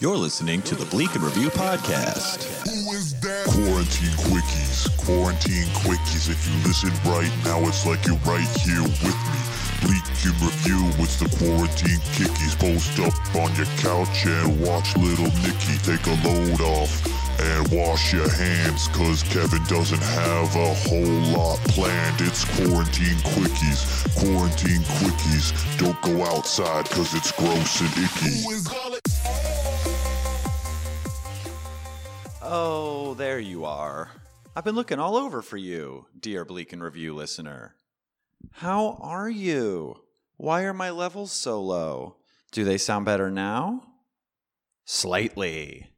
You're listening to the Bleak and Review podcast. Who is that? Quarantine quickies, quarantine quickies. If you listen right now, it's like you're right here with me. Bleak and review, it's the quarantine kickies. Post up on your couch and watch little Nicky take a load off. And wash your hands, cause Kevin doesn't have a whole lot planned. It's quarantine quickies, quarantine quickies. Don't go outside, cause it's gross and icky. Are. I've been looking all over for you, dear Bleak and Review listener. How are you? Why are my levels so low? Do they sound better now? Slightly.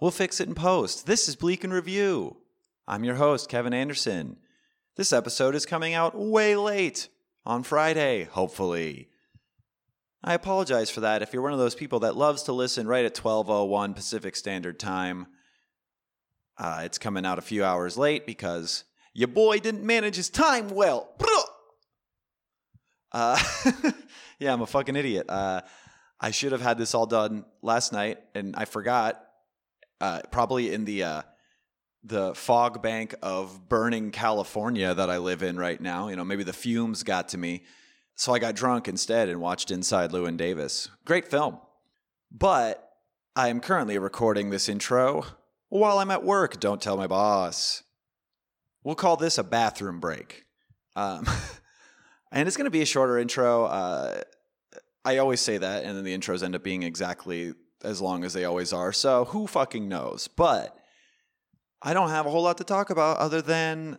We'll fix it in post. This is Bleak and Review. I'm your host, Kevin Anderson. This episode is coming out way late on Friday, hopefully. I apologize for that if you're one of those people that loves to listen right at 12:01 Pacific Standard Time. Uh, it's coming out a few hours late because your boy didn't manage his time well. Uh, yeah, I'm a fucking idiot. Uh, I should have had this all done last night, and I forgot. Uh, probably in the uh, the fog bank of burning California that I live in right now. You know, maybe the fumes got to me, so I got drunk instead and watched Inside Llewyn Davis. Great film, but I am currently recording this intro while I'm at work. Don't tell my boss. We'll call this a bathroom break. Um, and it's going to be a shorter intro. Uh, I always say that, and then the intros end up being exactly as long as they always are. So who fucking knows? But I don't have a whole lot to talk about other than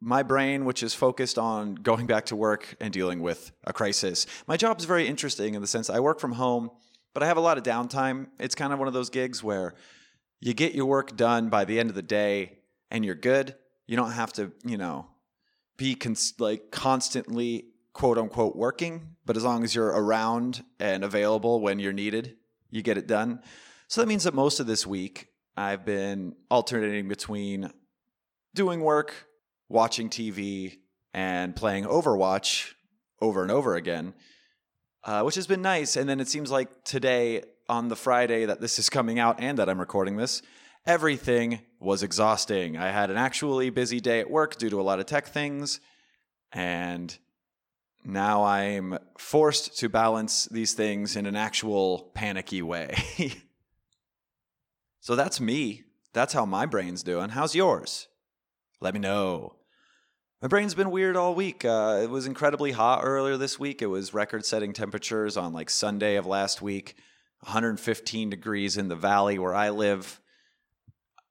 my brain, which is focused on going back to work and dealing with a crisis. My job is very interesting in the sense I work from home, but I have a lot of downtime. It's kind of one of those gigs where you get your work done by the end of the day and you're good. You don't have to, you know, be cons- like constantly quote unquote working, but as long as you're around and available when you're needed, you get it done. So that means that most of this week I've been alternating between doing work, watching TV, and playing Overwatch over and over again, uh, which has been nice. And then it seems like today on the Friday that this is coming out and that I'm recording this, everything was exhausting. I had an actually busy day at work due to a lot of tech things, and now I'm forced to balance these things in an actual panicky way. so that's me. That's how my brain's doing. How's yours? Let me know. My brain's been weird all week. Uh, it was incredibly hot earlier this week. It was record setting temperatures on like Sunday of last week. 115 degrees in the valley where I live,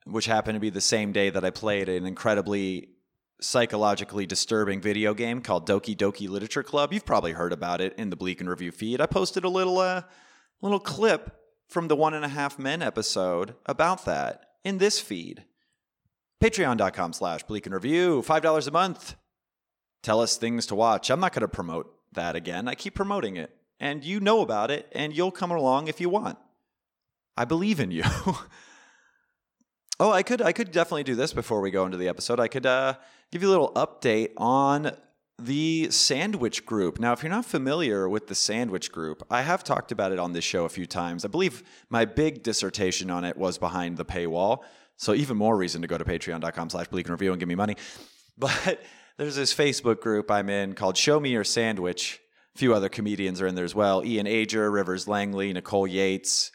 which happened to be the same day that I played an incredibly psychologically disturbing video game called Doki Doki Literature Club. You've probably heard about it in the Bleak and Review feed. I posted a little uh, little clip from the One and a Half Men episode about that in this feed. Patreon.com slash Bleak and Review, $5 a month. Tell us things to watch. I'm not going to promote that again. I keep promoting it and you know about it, and you'll come along if you want. I believe in you. oh, I could I could definitely do this before we go into the episode. I could uh, give you a little update on the Sandwich Group. Now, if you're not familiar with the Sandwich Group, I have talked about it on this show a few times. I believe my big dissertation on it was behind the paywall. So even more reason to go to patreon.com slash bleak and review and give me money. But there's this Facebook group I'm in called Show Me Your Sandwich a few other comedians are in there as well. Ian Ager, Rivers Langley, Nicole Yates,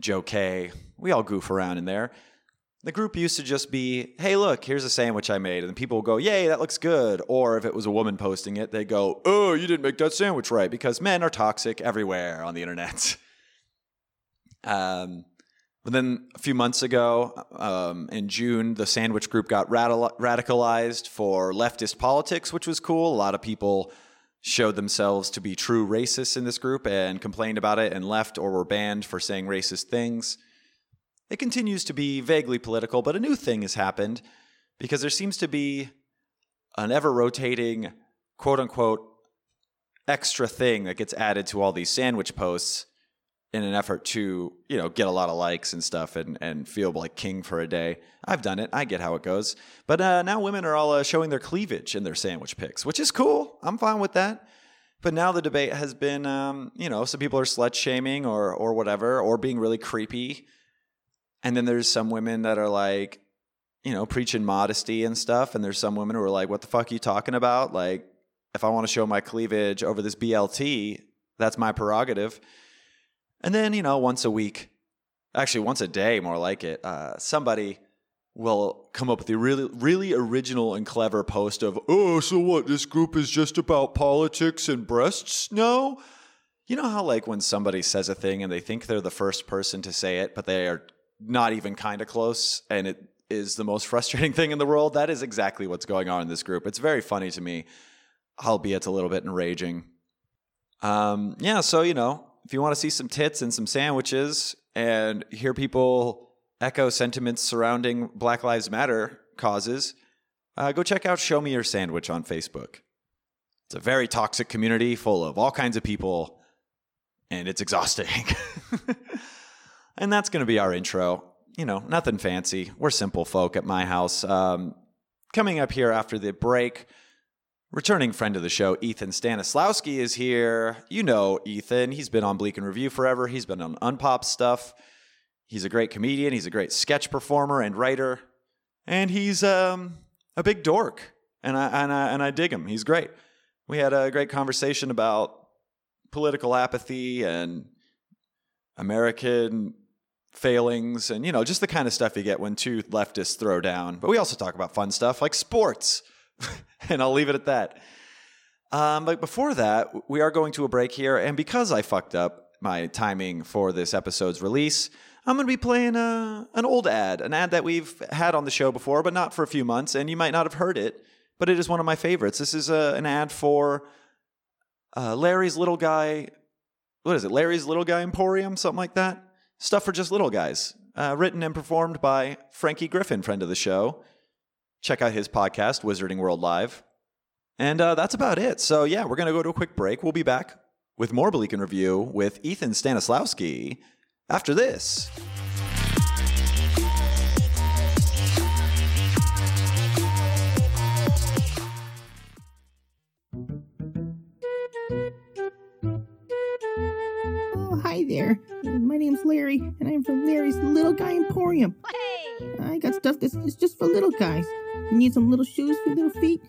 Joe Kay. We all goof around in there. The group used to just be, hey, look, here's a sandwich I made. And people would go, yay, that looks good. Or if it was a woman posting it, they go, oh, you didn't make that sandwich right because men are toxic everywhere on the internet. um, but then a few months ago, um, in June, the sandwich group got radicalized for leftist politics, which was cool. A lot of people showed themselves to be true racists in this group and complained about it and left or were banned for saying racist things. It continues to be vaguely political, but a new thing has happened because there seems to be an ever rotating, quote unquote, extra thing that gets added to all these sandwich posts in an effort to, you know, get a lot of likes and stuff and, and feel like king for a day. I've done it. I get how it goes. But uh, now women are all uh, showing their cleavage in their sandwich pics, which is cool. I'm fine with that. But now the debate has been, um, you know, some people are slut shaming or or whatever, or being really creepy, and then there's some women that are like, you know, preaching modesty and stuff, and there's some women who are like, "What the fuck are you talking about?" Like, if I want to show my cleavage over this BLT, that's my prerogative. And then, you know, once a week, actually once a day, more like it, uh, somebody will come up with a really, really original and clever post of, oh, so what? This group is just about politics and breasts now? You know how, like, when somebody says a thing and they think they're the first person to say it, but they are not even kind of close, and it is the most frustrating thing in the world? That is exactly what's going on in this group. It's very funny to me, albeit a little bit enraging. Um, yeah, so, you know, if you want to see some tits and some sandwiches and hear people echo sentiments surrounding Black Lives Matter causes, uh, go check out Show Me Your Sandwich on Facebook. It's a very toxic community full of all kinds of people, and it's exhausting. and that's going to be our intro. You know, nothing fancy. We're simple folk at my house. Um, coming up here after the break, returning friend of the show, Ethan Stanislawski, is here. You know Ethan. He's been on Bleak and Review forever, he's been on Unpop stuff. He's a great comedian. He's a great sketch performer and writer, and he's um, a big dork. And I and I and I dig him. He's great. We had a great conversation about political apathy and American failings, and you know just the kind of stuff you get when two leftists throw down. But we also talk about fun stuff like sports, and I'll leave it at that. Um, but before that, we are going to a break here, and because I fucked up my timing for this episode's release. I'm going to be playing a, an old ad, an ad that we've had on the show before, but not for a few months, and you might not have heard it, but it is one of my favorites. This is a, an ad for uh, Larry's Little Guy. What is it? Larry's Little Guy Emporium, something like that. Stuff for just little guys. Uh, written and performed by Frankie Griffin, friend of the show. Check out his podcast, Wizarding World Live. And uh, that's about it. So, yeah, we're going to go to a quick break. We'll be back with more Bleak and Review with Ethan Stanislawski after this. Oh, hi there. My name's Larry, and I'm from Larry's Little Guy Emporium. I got stuff that's just, just for little guys. You need some little shoes for little feet?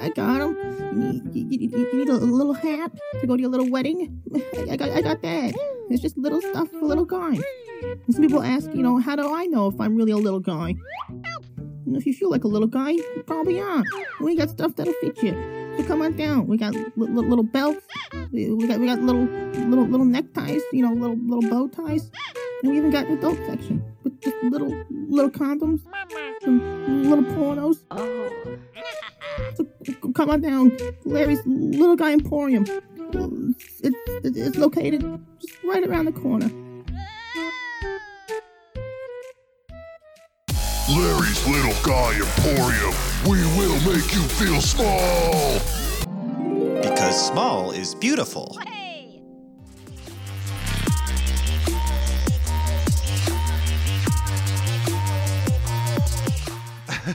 I got them. You need, you, you- you need a little hat to go to your little wedding? I, got, I got that. It's just little stuff for little guys. And some people ask, you know, how do I know if I'm really a little guy? And if you feel like a little guy, you probably are. We got stuff that'll fit you. So come on down. We got li- li- little belts. We we got we got little little little neckties. You know, little little bow ties. And we even got an adult section with just little little condoms, and little pornos. Oh. So come on down, Larry's Little Guy Emporium. It's, it's, it's located just right around the corner. Larry's Little Guy Emporium. We will make you feel small. Because small is beautiful.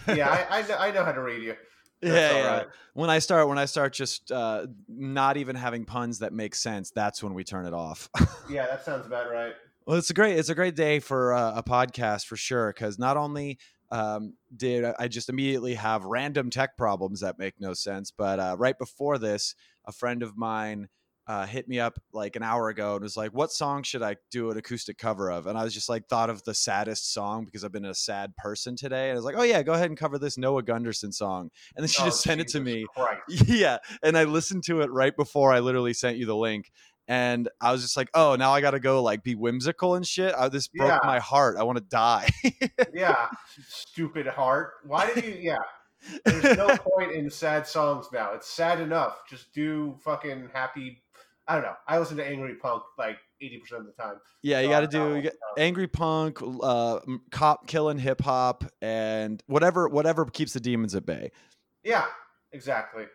Yeah, I, I, know, I know how to read you. Yeah, That's all yeah. right. When I start, when I start just uh, not even having puns that make sense, that's when we turn it off. Yeah, that sounds about right. well, it's a great, it's a great day for uh, a podcast for sure. Because not only um, did I- I just immediately have random tech problems that make no sense, but uh, right before this, a friend of mine uh, hit me up like an hour ago and was like, "What song should I do an acoustic cover of?" And I was just like, thought of the saddest song because I've been a sad person today, and I was like, "Oh yeah, go ahead and cover this Noah Gundersen song." And then she Oh, just sent it to me. Christ. Yeah, and I listened to it right before I literally sent you the link, and I was just like, "Oh, now I got to go like be whimsical and shit." I, this broke Yeah. my heart. I want to die. Yeah, stupid heart. Why did you? Yeah, there's no point in sad songs now. It's sad enough. Just do fucking happy. I don't know. I listen to angry punk like eighty percent of the time. yeah, you got to do down you with get that. angry punk, uh, cop killing hip hop, and whatever whatever keeps the demons at bay. Yeah, exactly.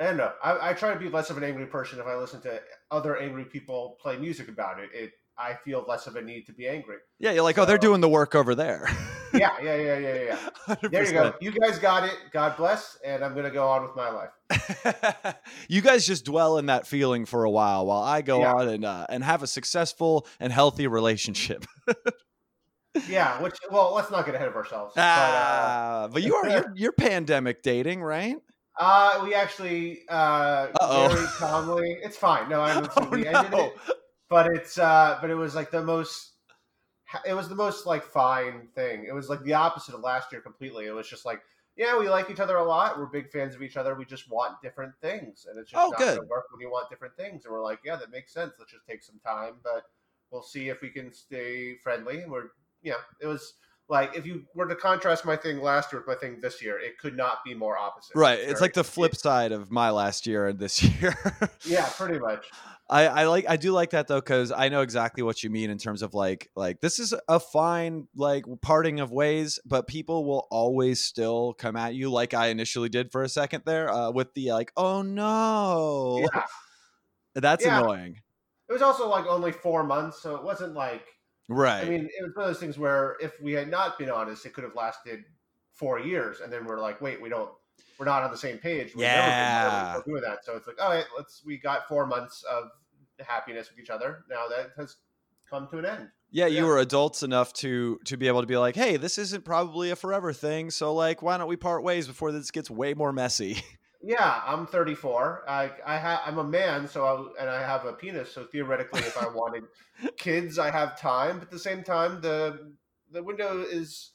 I don't. I, I try to be less of an angry person if I listen to other angry people play music about it. It I feel less of a need to be angry. Yeah, you're like, oh, they're doing the work over there. Yeah, yeah, yeah, yeah, yeah. 100%. There you go. You guys got it. God bless. And I'm gonna go on with my life. you guys just dwell in that feeling for a while while I go Yeah. on and uh, and have a successful and healthy relationship. Yeah. Which well, let's not get ahead of ourselves. ah, but you are you're, you're pandemic dating, right? But uh, uh, we actually uh, Uh-oh. very calmly. It's fine. No, I Oh, we ended no. it. But it's uh, but it was like the most. It was the most like fine thing. It was like the opposite of last year completely. It was just like, yeah, we like each other a lot. We're big fans of each other. We just want different things, and it's just Oh, not going to work when you want different things. And we're like, yeah, that makes sense. Let's just take some time, but we'll see if we can stay friendly. And we're, yeah, it was like if you were to contrast my thing last year with my thing this year, it could not be more opposite. Right. It's very- like the flip side of my last year and this year. Yeah, pretty much. I, I like I do like that though because I know exactly what you mean in terms of like like this is a fine like parting of ways, but people will always still come at you like I initially did for a second there uh, with the like oh no Yeah. that's Yeah. annoying It was also like only four months, so it wasn't like right I mean, it was one of those things where if we had not been honest, it could have lasted four years, and then we're like, wait, we don't, we're not on the same page. We've never been Yeah. doing that. So it's like, all right, let's. We got four months of happiness with each other. Now that has come to an end. yeah you yeah. were adults enough to to be able to be like hey this isn't probably a forever thing so like why don't we part ways before this gets way more messy Yeah, I'm 34. I I ha- I'm a man, so I, and I have a penis. So theoretically, if I wanted kids, I have time. But at the same time, the the window is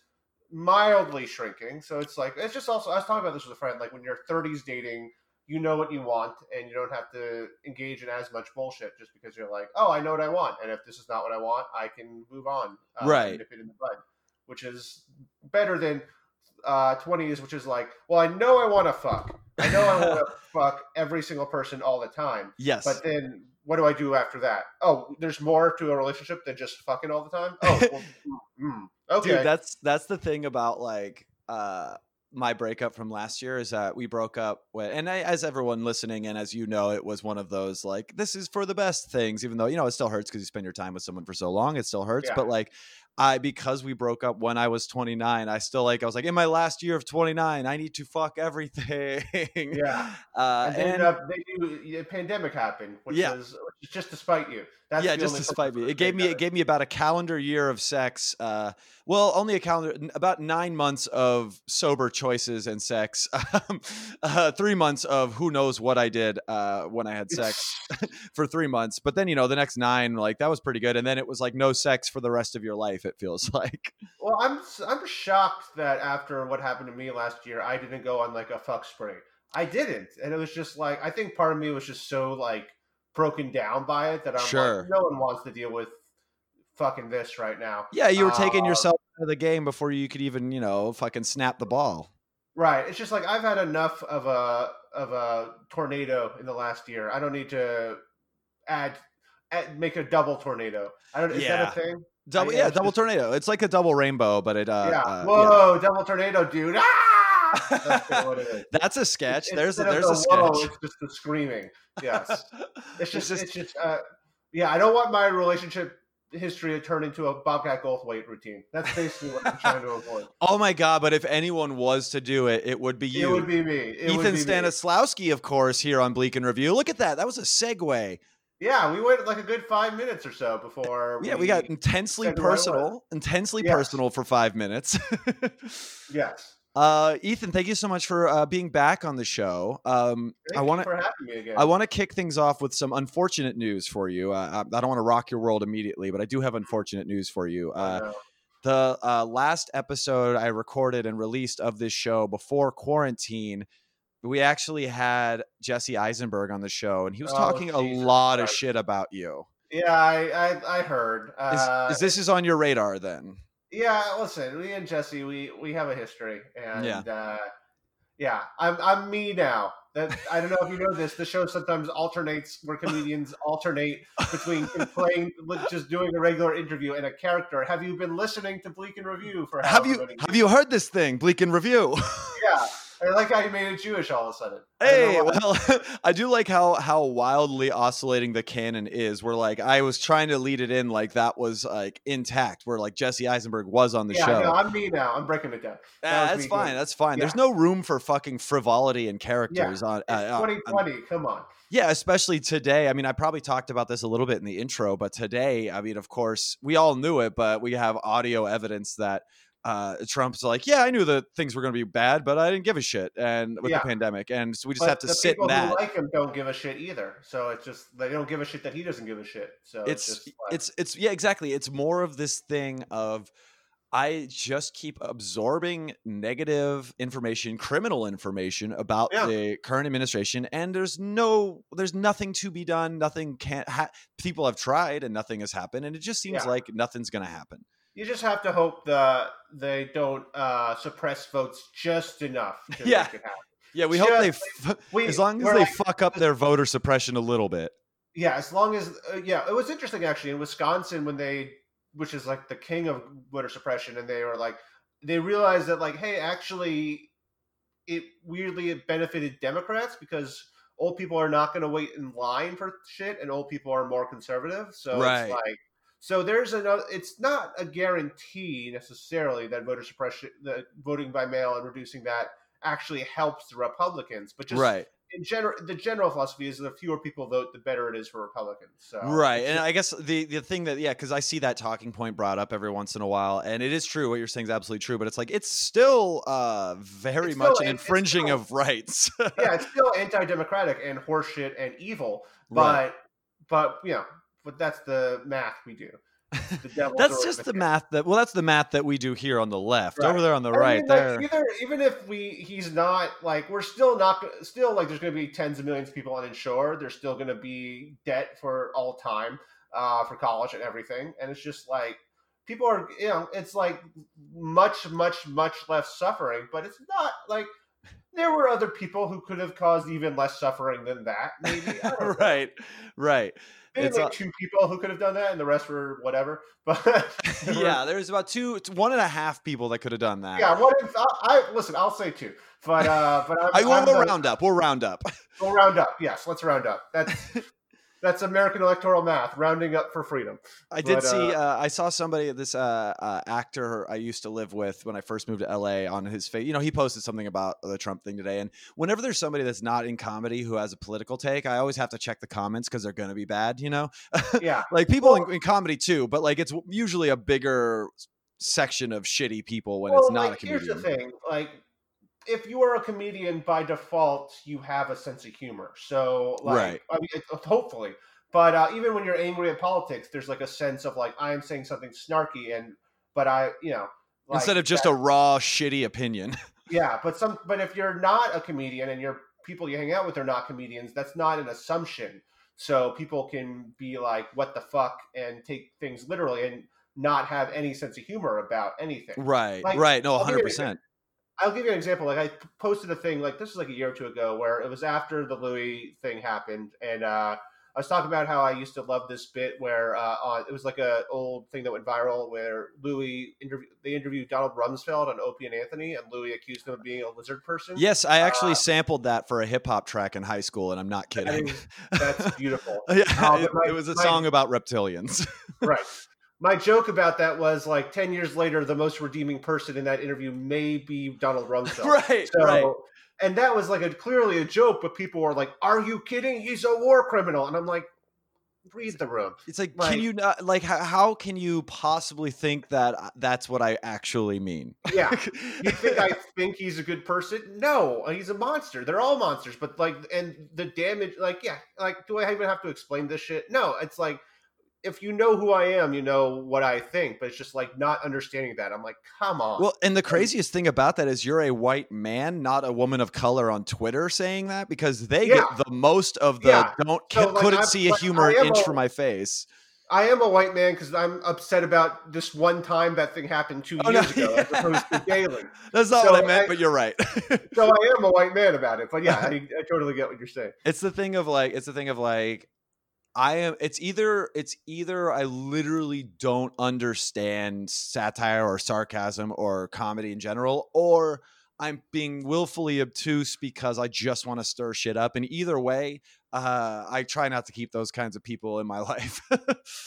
mildly shrinking. So it's like it's just also. I was talking about this with a friend. Like when you're 30s dating, you know what you want, and you don't have to engage in as much bullshit just because you're like, oh, I know what I want, and if this is not what I want, I can move on. uh, Right. Nip it in the bud, which is better than uh, 20s, which is like, well, I know I want to fuck. I know I want to fuck every single person all the time. yes But then what do I do after that? Oh, there's more to a relationship than just fucking all the time? Oh, well, mm, okay. Dude, that's that's the thing about like uh my breakup from last year is that we broke up with, and I, as everyone listening and as you know, it was one of those like this is for the best things, even though you know it still hurts because you spend your time with someone for so long, it still hurts. Yeah. But like I because we broke up when I was 29, I still like I was like in my last year of 29, I need to fuck everything. yeah. uh, And and uh, they do, a pandemic happened, which, Yeah. is, which just to spite you. That's yeah, just only to spite me. It gave me it gave me about a calendar year of sex. Uh, well, only a calendar, about nine months of sober choices and sex. Um, uh, three months of who knows what I did uh, when I had sex for three months. But then you know the next nine, like that was pretty good. And then it was like no sex for the rest of your life. It feels like. Well, I'm I'm shocked that after what happened to me last year, I didn't go on like a fuck spree. I didn't, and it was just like I think part of me was just so like broken down by it that I'm Sure. like, no one wants to deal with fucking this right now. Yeah, you were taking Uh, yourself out of the game before you could even you know fucking snap the ball. Right. It's just like I've had enough of a of a tornado in the last year. I don't need to add, add make a double tornado. I don't. Is Yeah. that a thing? Double, yeah, yeah, double just- tornado. It's like a double rainbow, but it. Uh, yeah. uh, Whoa, double tornado, dude! Ah! That's kinda what it is. That's a sketch. It's- there's a, there's a the whoa, sketch. It's just the screaming. Yes. It's just, just- it's just, uh, yeah. I don't want my relationship history to turn into a Bobcat Goldthwait routine. That's basically what I'm trying to avoid. Oh my god! But if anyone was to do it, it would be you. It would be me. It would Ethan be me. Stanislawski, of course, here on Bleak and Review. Look at that. That was a segue. Yeah, we went like a good five minutes or so before. Yeah, we got intensely said the right personal, intensely Yes. personal for five minutes. Yes. uh, Ethan, thank you so much for uh, being back on the show. Um, Thank I want to for having me again. I want to kick things off with some unfortunate news for you. Uh, I I don't want to rock your world immediately, but I do have unfortunate news for you. I Uh, the uh, last episode I recorded and released of this show before quarantine, we actually had Jesse Eisenberg on the show, and he was Oh, talking a Jesus lot of shit about you. yeah, I, I I heard. Is, Uh, is this is on your radar then? Yeah, listen, me and Jesse, we we have a history, and Yeah. uh, yeah, I'm I'm me now. That I don't know if you know this. The show sometimes alternates where comedians alternate between playing, just doing a regular interview and a character. Have you been listening to Bleak and Review for Have you have you heard this thing, Bleak and Review? Yeah. I like how you made it Jewish all of a sudden. Hey, well, I do like how how wildly oscillating the canon is. Where like I was trying to lead it in like that was like intact. Where like Jesse Eisenberg was on the yeah, show. no, I'm me now. I'm breaking it down. Ah, that was that's fine. doing- That's fine. There's no room for fucking frivolity and characters on. Uh, on- 2020. Come on. Yeah, especially today. I mean, I probably talked about this a little bit in the intro, but today, I mean, of course, we all knew it, but we have audio evidence that uh, Trump's like, yeah, I knew that things were going to be bad, but I didn't give a shit, and with Yeah. the pandemic, and so we just But have to sit in that. like him don't give a shit either. So it's just they don't give a shit that he doesn't give a shit. So it's, it's just like, it's it's yeah, exactly. It's more of this thing of. I just keep absorbing negative information, criminal information about Yeah. the current administration, and there's no, there's nothing to be done. Nothing can't. Ha- people have tried, and nothing has happened, and it just seems Yeah. like nothing's going to happen. You just have to hope that they don't uh, suppress votes just enough to Yeah. make it. Yeah, we hope they, Just f- We, as long as they like- fuck up their voter suppression a little bit. yeah, as long as uh, yeah, it was interesting actually in Wisconsin when they, which is like the king of voter suppression, and they were like, they realized that like, hey, actually, it weirdly it benefited Democrats because old people are not going to wait in line for shit, and old people are more conservative. So Right. it's like, so there's another. It's not a guarantee necessarily that voter suppression, the voting by mail, and reducing that actually helps the Republicans, but just right. in general, the general philosophy is the fewer people vote, the better it is for Republicans. So right and i guess the the thing that yeah because i see that talking point brought up every once in a while and it is true what you're saying is absolutely true but it's like it's still uh very It's much still- an infringing still- of rights yeah, it's still anti-democratic and horseshit and evil, but Right. but you know, but that's the math we do. That's just the math that well that's the math that we do here on the left Right. over there on the I right mean, like, there either even if we he's not like we're still not still like there's going to be tens of millions of people uninsured. There's still going to be debt for all time uh, for college and everything, and it's just like people are you know it's like much much much less suffering, but it's not like there were other people who could have caused even less suffering than that. Maybe know. right right Maybe It's like a- two people who could have done that, and the rest were whatever. But yeah there's about two one and a half people that could have done that yeah. What if I, I listen? I'll say two, but uh, but I'm, I, we'll, I'm round up we'll round up We'll round up. Yes, let's round up. That's that's American electoral math, rounding up for freedom. I did But, see. uh, Uh, I saw somebody, this uh, uh, actor I used to live with when I first moved to LA, on his face. You know, he posted something about the Trump thing today. And whenever there's somebody that's not in comedy who has a political take, I always have to check the comments because they're going to be bad. You know, Yeah, like people Well- in, in comedy too, but like it's usually a bigger section of shitty people when it's not like, a here's the thing: like, if you are a comedian by default, you have a sense of humor. So, like, Right. I mean, it, hopefully. But uh, even when you're angry at politics, there's like a sense of like I am saying something snarky, and but I, you know, like, Instead of just that- a raw, shitty opinion. Yeah, but some but if you're not a comedian and your people you hang out with are not comedians, that's not an assumption. So people can be like, "What the fuck," and take things literally and not have any sense of humor about anything. right, Like, right. No, I'll give you an 100%. I'll give you an example. Like I posted a thing like this was like a year or two ago where it was after the Louis thing happened, and uh, I was talking about how I used to love this bit where uh, on, it was like a old thing that went viral where Louis interview they interviewed Donald Rumsfeld on Opie and Anthony, and Louis accused him of being a lizard person. Yes, I actually Uh, sampled that for a hip hop track in high school, and I'm not kidding. is- that's beautiful. yeah, it, my- it was a my- song about reptilians. right. My joke about that was like ten years later, the most redeeming person in that interview may be Donald Rumsfeld. right, So, right. and that was like a clearly a joke, but people were like, "Are you kidding? He's a war criminal." And I'm like, "Read the room." It's like, like- can you not like how, how can you possibly think that uh, that's what I actually mean? Yeah, you think I think he's a good person? No, he's a monster. They're all monsters, but like, and the damage, like, yeah, like, do I even have to explain this shit? No, it's like. If you know who I am, you know what I think, but it's just like not understanding that. I'm like, come on. Well, and the craziest thing about that is you're a white man, not a woman of color on Twitter saying that because they Yeah. get the most of the Yeah. don't So, like, couldn't I'm- see a like, humor an inch a- from my face. I am a white man because I'm upset about this one time that thing happened two Oh, no, years ago, as opposed to daily. That's not So what I meant, I- but you're right. So I am a white man about it. But yeah, I, I totally get what you're saying. it's the thing of like it's the thing of like I am it's either it's either I literally don't understand satire or sarcasm or comedy in general or I'm being willfully obtuse because I just want to stir shit up. And either way, uh, I try not to keep those kinds of people in my life.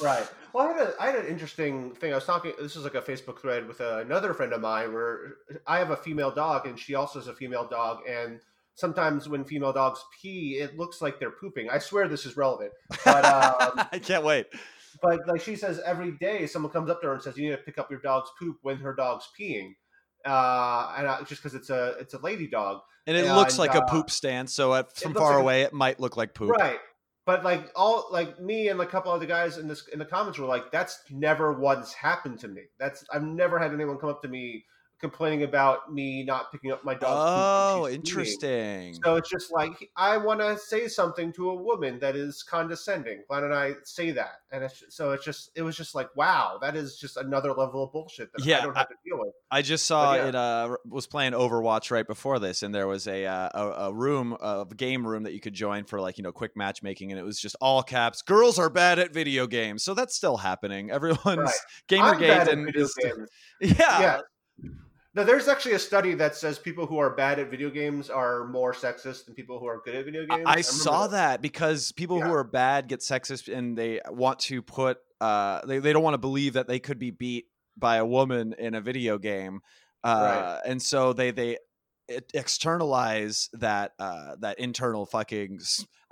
right. Well, I had, a, I had an interesting thing. I was talking. This is like a Facebook thread with uh, another friend of mine where I have a female dog and she also has a female dog, and sometimes when female dogs pee, it looks like they're pooping. I swear this is relevant. But um, I can't wait. But like she says, every day someone comes up to her and says, "You need to pick up your dog's poop when her dog's peeing." uh, and I, just because it's a it's a lady dog, and it and, looks like uh, a poop stand. So at, from far like away, it might look like poop, right? But like all like me and a couple other guys in this in the comments were like, "That's never once happened to me. That's I've never had anyone come up to me complaining about me not picking up my dog. Oh, interesting. So it's just like I want to say something to a woman that is condescending. Why don't I say that? And it's just, so it's just it was just like wow, that is just another level of bullshit that yeah, I don't have I, to deal with. I just saw yeah. it. Uh, was playing Overwatch right before this, and there was a uh, a, a room, a game room that you could join for like you know quick matchmaking, and it was just all caps. Girls are bad at video games, so that's still happening. Everyone's right. gamer games and video games. Yeah. yeah. No, there's actually a study that says people who are bad at video games are more sexist than people who are good at video games. I, I saw that. because people yeah. who are bad get sexist and they want to put uh they, they don't want to believe that they could be beat by a woman in a video game. Uh right. and so they they externalize that uh that internal fucking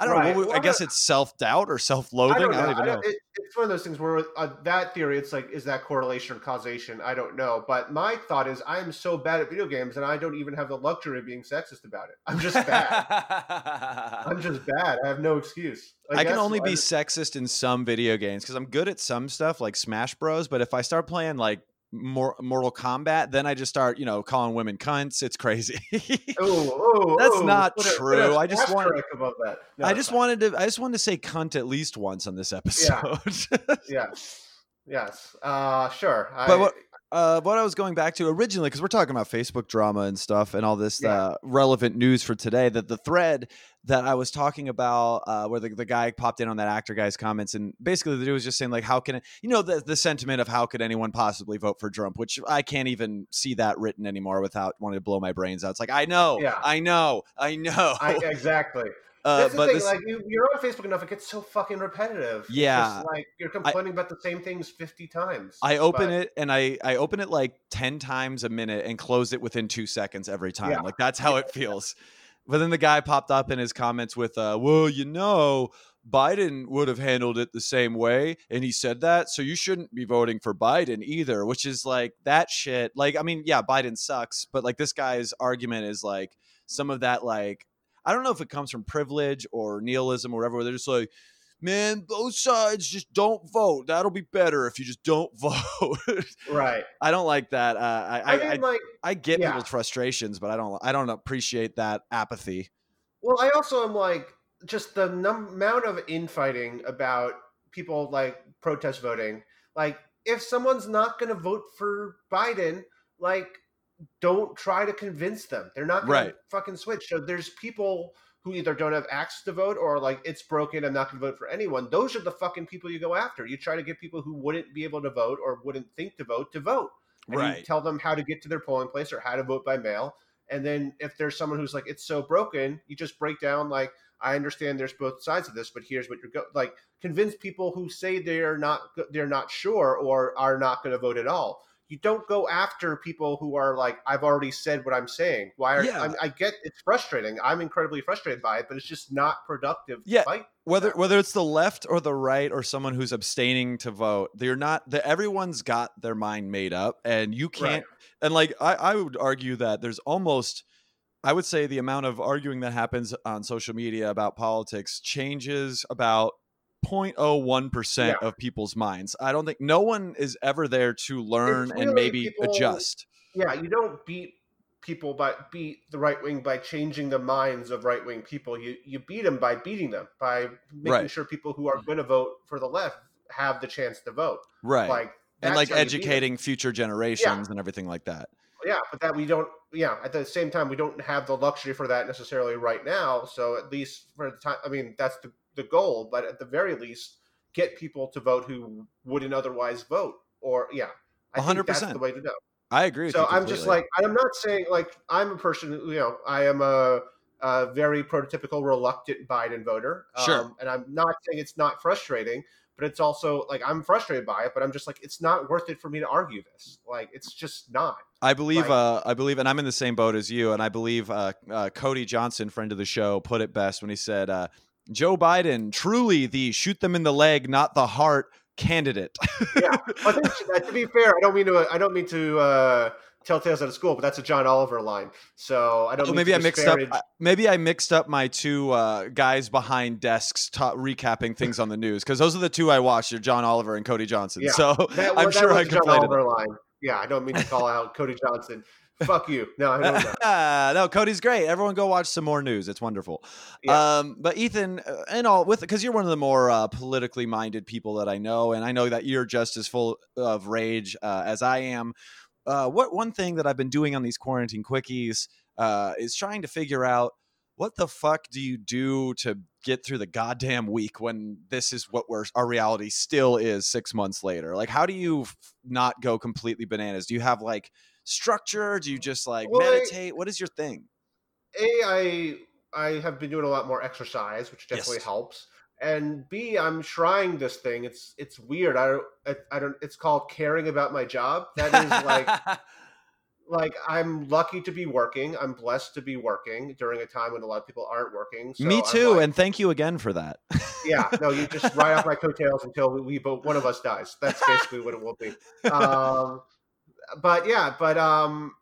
I don't right. know. Well, I guess it's self doubt or self loathing. I, I, don't even know. It, it's one of those things where uh, that theory, it's like, is that correlation or causation? I don't know. But my thought is, I'm so bad at video games, and I don't even have the luxury of being sexist about it. I'm just bad. I'm just bad. I have no excuse. I, I can only be sexist in some video games because I'm good at some stuff like Smash Bros. But if I start playing like more Mortal Kombat, then I just start, you know, calling women cunts. It's crazy. oh, that's ooh. not what true. A, I just wanted above that. No, I just wanted to. I just wanted to say cunt at least once on this episode. Yeah. yes. Yes. Uh, sure. But I, what uh, what I was going back to originally, because we're talking about Facebook drama and stuff and all this yeah. uh, relevant news for today, that the thread that I was talking about, uh, where the, the guy popped in on that actor guy's comments, and basically the dude was just saying, like, how can, it, you know, the, the sentiment of how could anyone possibly vote for Trump, which I can't even see that written anymore without wanting to blow my brains out. It's like, I know, yeah. I know, I know. I, exactly. Uh, That's the but thing. This, like you, are on Facebook enough, it gets so fucking repetitive. Yeah, like you're complaining I, about the same things fifty times. I open but, it and I I open it like ten times a minute and close it within two seconds every time. Yeah. Like that's how it feels. But then the guy popped up in his comments with, uh, "Well, you know, Biden would have handled it the same way, and he said that, so you shouldn't be voting for Biden either." Which is like that shit. Like, I mean, yeah, Biden sucks, but like this guy's argument is like some of that like I don't know if it comes from privilege or nihilism or whatever. They're just like, man, both sides just don't vote. That'll be better if you just don't vote. right. I don't like that. Uh, I, I, I, mean, like, I get yeah. people's frustrations, but I don't. I don't appreciate that apathy. Well, I also am like just the num- amount of infighting about people like protest voting. Like, if someone's not going to vote for Biden, like don't try to convince them. They're not going right. to fucking switch. So there's people who either don't have access to vote or like it's broken. I'm not going to vote for anyone. Those are the fucking people you go after. You try to get people who wouldn't be able to vote or wouldn't think to vote to vote. And right. you tell them how to get to their polling place or how to vote by mail. And then if there's someone who's like it's so broken, you just break down like I understand there's both sides of this, but here's what you're go like convince people who say they're not they're not sure or are not going to vote at all you don't go after people who are like, I've already said what I'm saying. Why are yeah. I, I, get it's frustrating. I'm incredibly frustrated by it, but it's just not productive. Yeah. Whether whether it's the left or the right or someone who's abstaining to vote, they're not. The, everyone's got their mind made up, and you can't. Right. And like I, I would argue that there's almost. I would say the amount of arguing that happens on social media about politics changes about 0.01% yeah. of people's minds. I don't think no one is ever there to learn really and maybe people, adjust. Yeah, you don't beat people by beat the right wing by changing the minds of right wing people. You you beat them by beating them by making right. sure people who are mm. going to vote for the left have the chance to vote. Right. Like and like educating future generations yeah. and everything like that. Yeah, but that we don't. Yeah, at the same time, we don't have the luxury for that necessarily right now. So at least for the time, I mean, that's the the goal, but at the very least, get people to vote who wouldn't otherwise vote. Or yeah, I 100%. think that's the way to go. I agree. So I'm just like I'm not saying like I'm a person you know I am a, a very prototypical reluctant Biden voter. Sure. Um, and I'm not saying it's not frustrating, but it's also like I'm frustrated by it. But I'm just like it's not worth it for me to argue this. Like it's just not. I believe, Like- uh, I believe, and I'm in the same boat as you. And I believe uh, uh, Cody Johnson, friend of the show, put it best when he said, uh, "Joe Biden, truly the shoot them in the leg, not the heart candidate." Yeah. Think uh, to be fair, I don't mean to. I don't mean to uh, tell tales out of school, but that's a John Oliver line. So I don't. Mean maybe I mixed up. disparage- Maybe I mixed up my two uh, guys behind desks ta- recapping things on the news because those are the two I watched: are John Oliver and Cody Johnson. Yeah, so That, I'm that sure I a John. Oliver line. Yeah, I don't mean to call out Cody Johnson. Fuck you. No, I don't know. No, Cody's great. Everyone go watch some more news. It's wonderful. Yeah. Um, but Ethan, uh, and all with because you're one of the more uh, politically minded people that I know, and I know that you're just as full of rage uh, as I am. Uh, what one thing that I've been doing on these quarantine quickies uh, is trying to figure out what the fuck do you do to get through the goddamn week when this is what we're our reality still is six months later. Like, how do you f- not go completely bananas? Do you have like structure? Do you just like Well, I- meditate? what is your thing? A, I I have been doing a lot more exercise, which definitely Yes. helps. And B, I'm trying this thing. It's it's weird. I don't I, I don't. It's called caring about my job. That is like like I'm lucky to be working. I'm blessed to be working during a time when a lot of people aren't working. So Me too, like- and thank you again for that. yeah, no, you just ride off my coattails until we, we both one of us dies. That's basically what it will be. Um, but yeah, but um,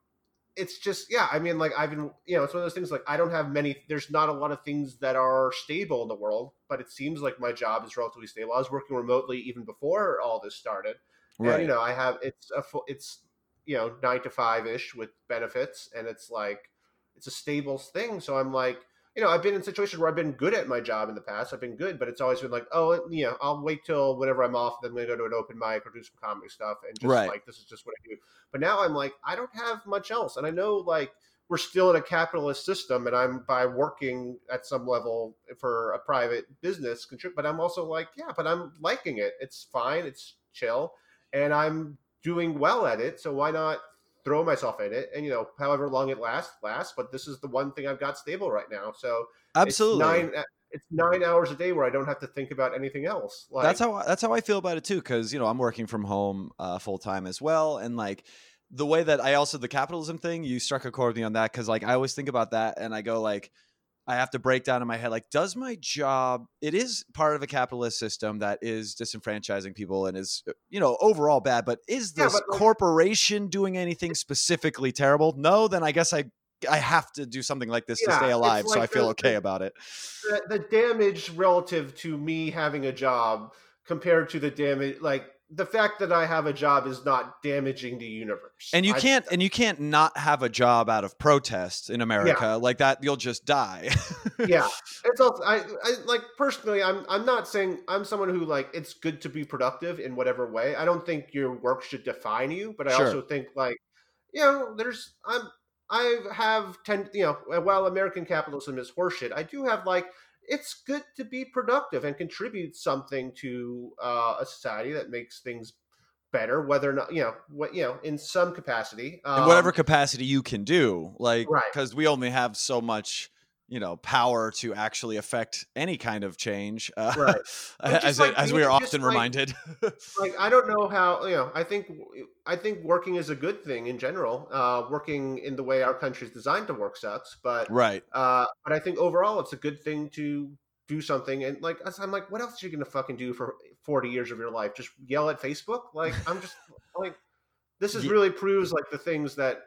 it's just yeah. I mean, like I've been, you know, it's one of those things. Like I don't have many. There's not a lot of things that are stable in the world, but it seems like my job is relatively stable. I was working remotely even before all this started, and you know, I have it's a full, it's you know nine to five ish with benefits, and it's like it's a stable thing. So I'm like you know, I've been in situations where I've been good at my job in the past. I've been good, but it's always been like, oh, you know, I'll wait till whenever I'm off, then I'm going to go to an open mic or do some comedy stuff. And just Right. like, this is just what I do. But now I'm like, I don't have much else. And I know like we're still in a capitalist system and I'm by working at some level for a private business, but I'm also like, yeah, but I'm liking it. It's fine. It's chill. And I'm doing well at it. So why not throw myself in it and you know however long it lasts lasts but this is the one thing i've got stable right now so Absolutely. it's nine, it's nine hours a day where i don't have to think about anything else like, that's how that's how I feel about it too. Because you know I'm working from home uh, full time as well, and like the way that I also the capitalism thing, you struck a chord with me on that because like I always think about that, and I go like. I have to break down in my head like, does my job? It is part of a capitalist system that is disenfranchising people and is, uh, you know, overall bad. But is Yeah, this but, like- corporation doing anything specifically terrible? No. Then I guess I I have to do something like this to stay alive, so I feel the- okay about it. the, the damage relative to me having a job compared to the damage like the fact that i have a job is not damaging the universe and you can't and you can't not have a job out of protest in America like that. You'll just die. yeah it's also I, I like personally i'm i'm not saying i'm someone who like it's good to be productive in whatever way i don't think your work should define you but i Sure. also think like you know there's i'm i have ten you know while american capitalism is horseshit i do have like it's good to be productive and contribute something to uh, a society that makes things better whether or not you know what you know in some capacity in whatever Um, capacity you can do, like Right. because we only have so much. You know, power to actually affect any kind of change, uh, Right. As like as we are often like- reminded. like I don't know how you know. I think I think working is a good thing in general. Uh, working in the way our country is designed to work sucks, but right. uh, but I think overall it's a good thing to do something. And like I'm like, what else are you gonna fucking do for 40 years of your life? Just yell at Facebook? Like I'm just like this is really proves like the things that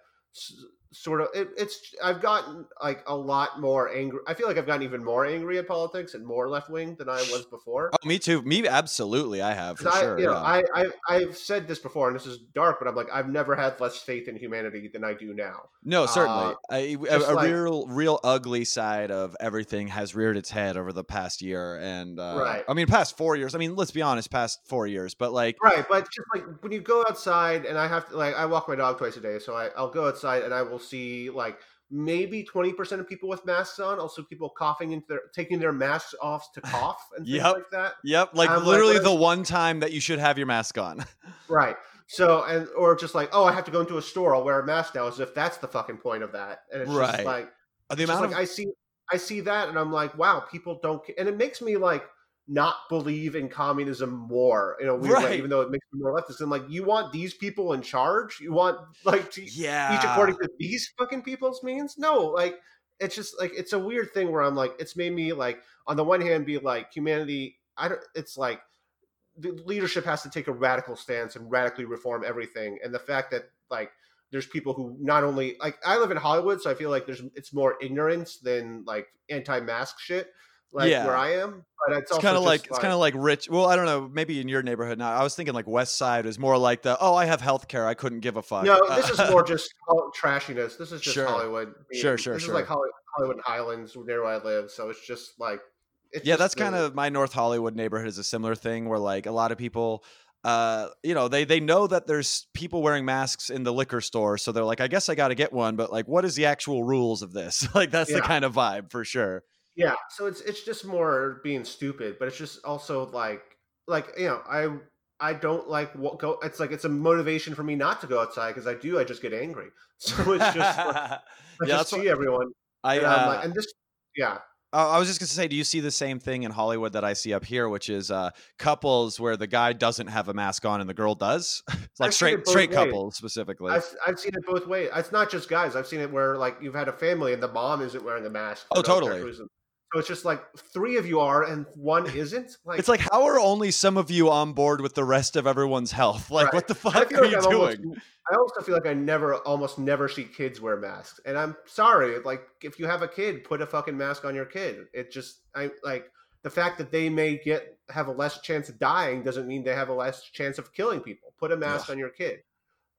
sort of it, it's I've gotten like a lot more angry. I feel like I've gotten even more angry at politics and more left wing than I was before. Oh, me too. Me, absolutely. I have for I, sure. you know, yeah. I, I, I've said this before, and this is dark, but I'm like, I've never had less faith in humanity than I do now. No, certainly. Uh, I, a, just a like- real, real ugly side of everything has reared its head over the past year, and uh, Right. I mean, past four years. I mean, let's be honest, past four years. But like, Right, but just like when you go outside, and I have to, like, I walk my dog twice a day, so I, I'll go outside and I will see, like, maybe 20% of people with masks on, also people coughing into their, taking their masks off to cough and things Yep. like that. yep, like like, literally the one time that you should have your mask on. Right. So and or just like, oh, I have to go into a store, I'll wear a mask now, as if that's the fucking point of that. And it's Right. just like Uh, the amount like of I see I see that and I'm like, wow, people don't and it makes me like not believe in communism more in a weird Right. way, even though it makes me more leftist. And like you want these people in charge? You want like to yeah, each according to these fucking people's means? No, like it's just like it's a weird thing where I'm like, it's made me like on the one hand be like humanity. I don't. It's like the leadership has to take a radical stance and radically reform everything, and the fact that like there's people who not only like I live in Hollywood, so I feel like there's it's more ignorance than like anti-mask shit. Like Yeah. where I am, but it's, It's kind of just, like it's kind of like rich. Well, I don't know. Maybe in your neighborhood now. I was thinking like West Side is more like the oh, I have health care. I couldn't give a fuck. No, this is more just trashiness. This is just Sure. Hollywood. being- Sure, sure, This sure. is like Hollywood Highlands, near where I live. So it's just like, it's yeah, just that's kind of my North Hollywood neighborhood is a similar thing where like a lot of people uh you know they they know that there's people wearing masks in the liquor store so they're like I guess I got to get one but like what is the actual rules of this like that's the kind of vibe for sure yeah. So it's it's just more being stupid, but it's just also like like you know I I don't like what go. It's like it's a motivation for me not to go outside because I do. I just get angry. So it's just like, I yeah just see what everyone. I and, I'm uh, like, and this yeah I I was just gonna say, do you see the same thing in Hollywood that I see up here, which is uh, couples where the guy doesn't have a mask on and the girl does, like I've straight straight ways. couples specifically. I've, I've seen it both ways. It's not just guys. I've seen it where like you've had a family and the mom isn't wearing a mask. Oh, totally. So it's just like three of you are and one isn't. Like it's like how are only some of you on board with the rest of everyone's health? Like Right. what the fuck are like you I'm doing? almost- I also feel like I never, almost never see kids wear masks, and I'm sorry. Like, if you have a kid, put a fucking mask on your kid. It just, I like the fact that they may get have a less chance of dying doesn't mean they have a less chance of killing people. Put a mask Ugh. on your kid.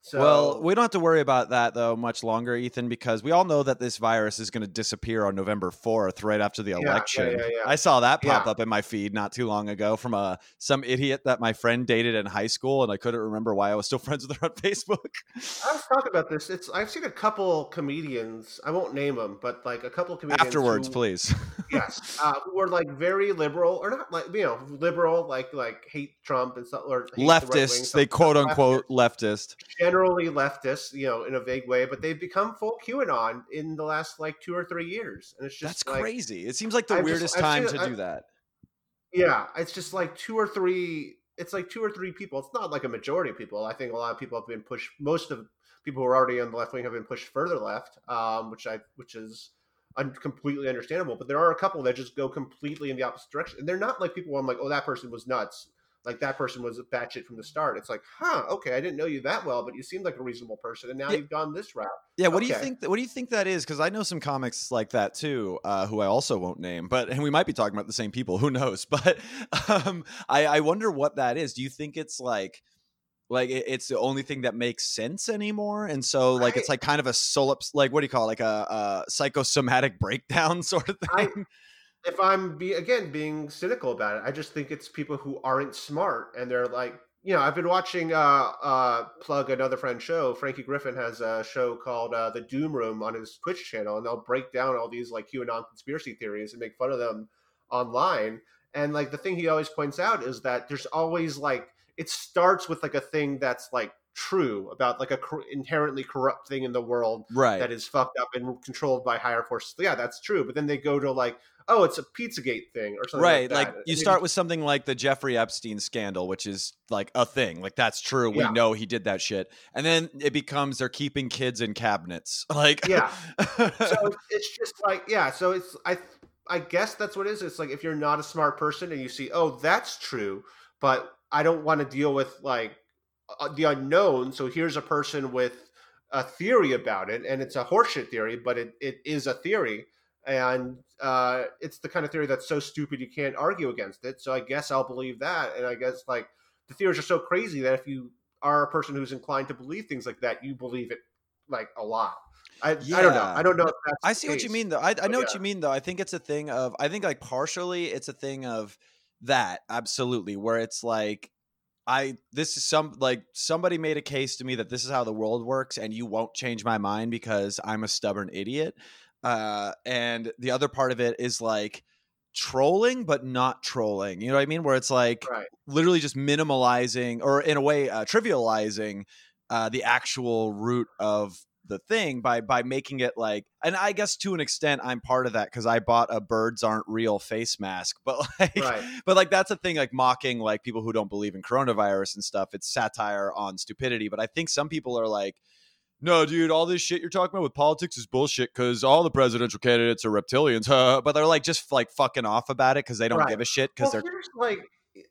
So, well, we don't have to worry about that though much longer, Ethan, because we all know that this virus is going to disappear on November fourth, right after the yeah, election. yeah, yeah. I saw that pop up in my feed not too long ago from a some idiot that my friend dated in high school, and I couldn't remember why I was still friends with her on Facebook. I was talking about this. It's I've seen a couple comedians. I won't name them, but like a couple comedians Afterwards, who- please. yes, uh, who were like very liberal or not like you know liberal, like like hate Trump and stuff or hate the right wing, Leftists, they quote leftist. unquote leftist. Generally leftist, you know, in a vague way, but they've become full QAnon in the last like two or three years, and it's just That's like, crazy. It seems like the I've weirdest I've time seen to it- do that. Yeah, it's just like two or three. It's like two or three people. It's not like a majority of people. I think a lot of people have been pushed. Most of people who are already on the left wing have been pushed further left, um, which I which is un- completely understandable. But there are a couple that just go completely in the opposite direction, and they're not like people where I'm like, oh, that person was nuts. Like that person was a batshit from the start. It's like, huh, okay, I didn't know you that well, but you seemed like a reasonable person, and now Yeah. you've gone this route. Yeah, what do you Okay. think? What do you think that is? Because I know some comics like that too, uh, who I also won't name, but and we might be talking about the same people. Who knows? But um, I, I wonder what that is. Do you think it's like, like it's the only thing that makes sense anymore? And so, like, it's like kind of a solips, like what do you call it? like a, a psychosomatic breakdown sort of I, thing? If I'm be again being cynical about it, I just think it's people who aren't smart and they're like, you know, I've been watching uh uh plug another friend show. Frankie Griffin has a show called uh, the Doom Room on his Twitch channel, and they'll break down all these like QAnon conspiracy theories and make fun of them online. And like the thing he always points out is that there's always like it starts with like a thing that's like true about like a cor- inherently corrupt thing in the world right. that is fucked up and controlled by higher forces. Yeah, that's true. But then they go to like, oh, it's a Pizzagate thing or something. Right, like, like you start with something like the Jeffrey Epstein scandal, which is like a thing. Like that's true. We Yeah. know he did that shit, and then it becomes they're keeping kids in cabinets. Like, Yeah. so it's just like yeah. So it's I I guess that's what it is. It's like if you're not a smart person and you see, oh, that's true, but I don't want to deal with like uh, the unknown. So here's a person with a theory about it, and it's a horseshit theory, but it, it is a theory. And uh, it's the kind of theory that's so stupid you can't argue against it. So I guess I'll believe that. And I guess like the theories are so crazy that if you are a person who's inclined to believe things like that, you believe it like a lot. I, I don't know. I don't know if that's I see what you mean, though. I, I know what you mean, though. I think it's a thing of. I think like partially, it's a thing of that absolutely, where it's like. I this is some like somebody made a case to me that this is how the world works and you won't change my mind because I'm a stubborn idiot. Uh and the other part of it is like trolling but not trolling. You know what I mean? Where it's like Right. literally just minimalizing or in a way uh, trivializing uh, the actual root of the thing by by making it like and I guess to an extent I'm part of that because I bought a birds aren't real face mask but like Right. but like that's a thing like mocking like people who don't believe in coronavirus and stuff it's satire on stupidity but I think some people are like no, dude, all this shit you're talking about with politics is bullshit because all the presidential candidates are reptilians. Huh? But they're like just like fucking off about it because they don't Right. give a shit because Well, they're like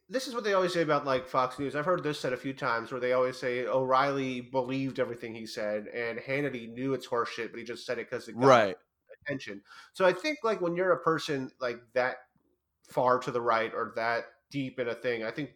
this is what they always say about like Fox News. I've heard this said a few times where they always say O'Reilly believed everything he said and Hannity knew it's horseshit, but he just said it because it got right. attention. So I think like when you're a person like that far to the right or that deep in a thing, I think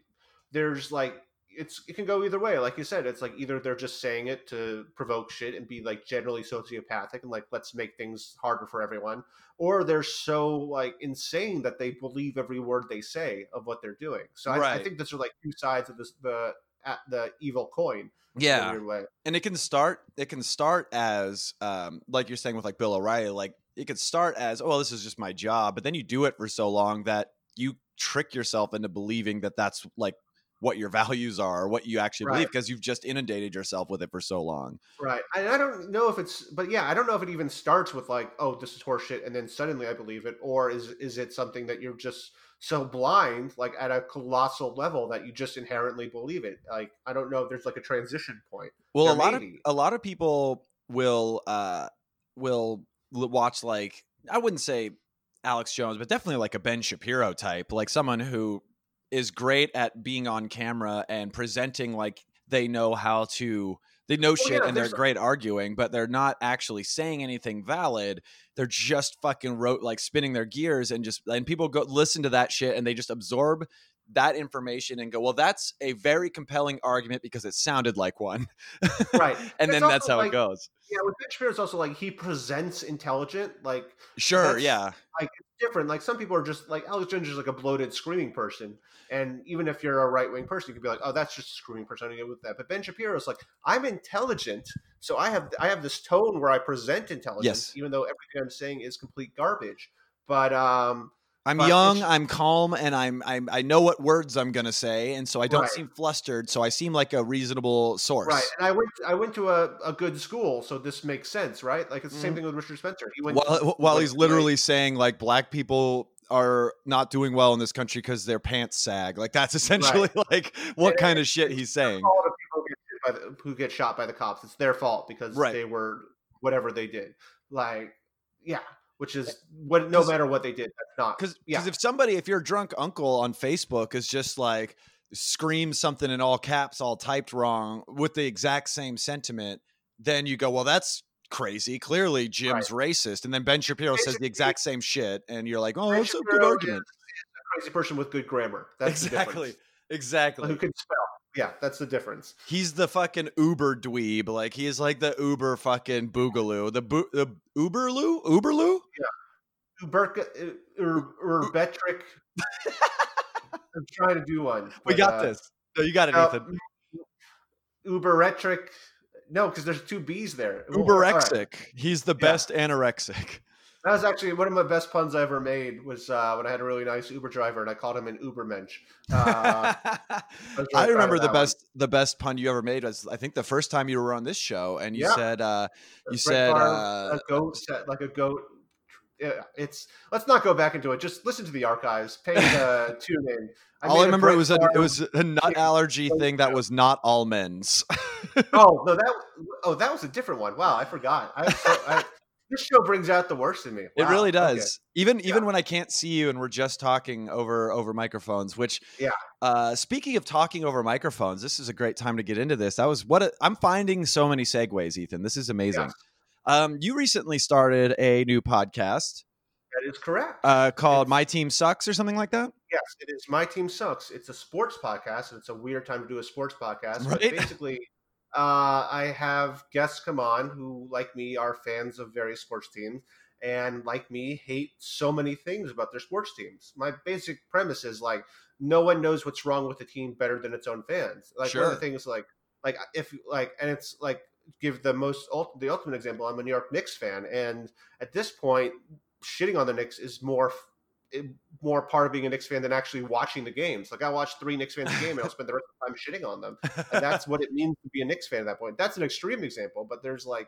there's like it's it can go either way. Like you said, it's like either they're just saying it to provoke shit and be like generally sociopathic and like let's make things harder for everyone, or they're so like insane that they believe every word they say of what they're doing. So I, I think those are like two sides of this the at the evil coin. Yeah. and it can start it can start as um like you're saying with like bill o'reilly like it could start as oh well, this is just my job but then you do it for so long that you trick yourself into believing that that's like what your values are or what you actually believe because you've just inundated yourself with it for so long Right. And I don't know if it's but yeah, I don't know if it even starts with like, oh, this is horseshit and then suddenly I believe it, or is is it something that you're just so blind, like at a colossal level that you just inherently believe it? Like I don't know if there's like a transition point. well a lot of be. a lot of people will uh will watch like i wouldn't say alex jones but definitely like a ben shapiro type like someone who is great at being on camera and presenting like they know how to they know oh, shit yeah, and they're great arguing but they're not actually saying anything valid. They're just fucking wrote like spinning their gears and just and people go listen to that shit and they just absorb that information and go well that's a very compelling argument because it sounded like one. Right. and It's then that's how like- it goes. Yeah, with Ben Shapiro, it's also like he presents intelligent, like sure yeah. like different. Like some people are just like Alex Jones is like a bloated screaming person, and even if you're a right wing person, you could be like, oh, that's just a screaming person. I don't get with that. But Ben Shapiro's like, I'm intelligent, so I have I have this tone where I present intelligence, Yes. even though everything I'm saying is complete garbage. But um, I'm But young, I'm calm, and I'm, I'm I know what words I'm gonna say, and so I don't Right. seem flustered. So I seem like a reasonable source. right, and I went I went to a, a good school, so this makes sense, right? Like it's the same Mhm. thing with Richard Spencer. He went While while he's to, literally saying like black people are not doing well in this country because their pants sag. Like that's essentially like what And kind of shit he's saying. fault if people get the, who get shot by the cops. It's their fault because Right. they were whatever they did. Like, yeah, which is eh, what no matter what they did, that's not Because yeah, if somebody, if your drunk uncle on Facebook is just like screams something in all caps, all typed wrong with the exact same sentiment, then you go, well, that's crazy. Clearly, Jim's racist. And then Ben Shapiro says the exact same shit, and you're like, oh, Ben that's a good argument. is a crazy person with good grammar. That's the exactly. Who can spell? Yeah, that's the difference. He's the fucking Uber dweeb. Like he is like the Uber fucking boogaloo. The bo- the Uberloo, Uberloo. Uberka, Ur, Urbetric. I'm trying to do one. We got uh, this. No, you got it, uh, Ethan. Uberetric. No, because there's two B's there. All right. Uberexic. He's the best anorexic. That was actually one of my best puns I ever made. Was uh, when I had a really nice Uber driver and I called him an Ubermensch. Uh, I really proud remember the that one. best the best pun you ever made was I think the first time you were on this show and you Yeah. said uh you Brett said uh a goat like a goat. Yeah, it's let's not go back into it. Just listen to the archives. Pay the tune in. all I remember it was a it was a nut allergy thing that was not all men's. oh no that oh that was a different one. Wow, I forgot. I, I this show brings out the worst in me. It Wow, really okay. does. Even even Yeah. when I can't see you and we're just talking over over microphones. Which, Yeah. Uh, speaking of talking over microphones, this is a great time to get into this. That was what a, I'm finding so many segues, Ethan. This is amazing. Yes, Um, you recently started a new podcast that is correct. uh, called It's- "My Team Sucks" or something like that. Yes, it is. My team sucks. It's a sports podcast, and it's a weird time to do a sports podcast. But basically, uh, I have guests come on who, like me, are fans of various sports teams, and like me, hate so many things about their sports teams. My basic premise is like no one knows what's wrong with the team better than its own fans. Like one Sure. of the things, like like if like, and it's like give the most ult- the ultimate example. I'm a New York Knicks fan, and at this point, shitting on the Knicks is more eh, more part of being a Knicks fan than actually watching the games. Like I watched three Knicks fans a game and I'll spend the rest of the time shitting on them. And that's what it means to be a Knicks fan at that point. That's an extreme example, but there's like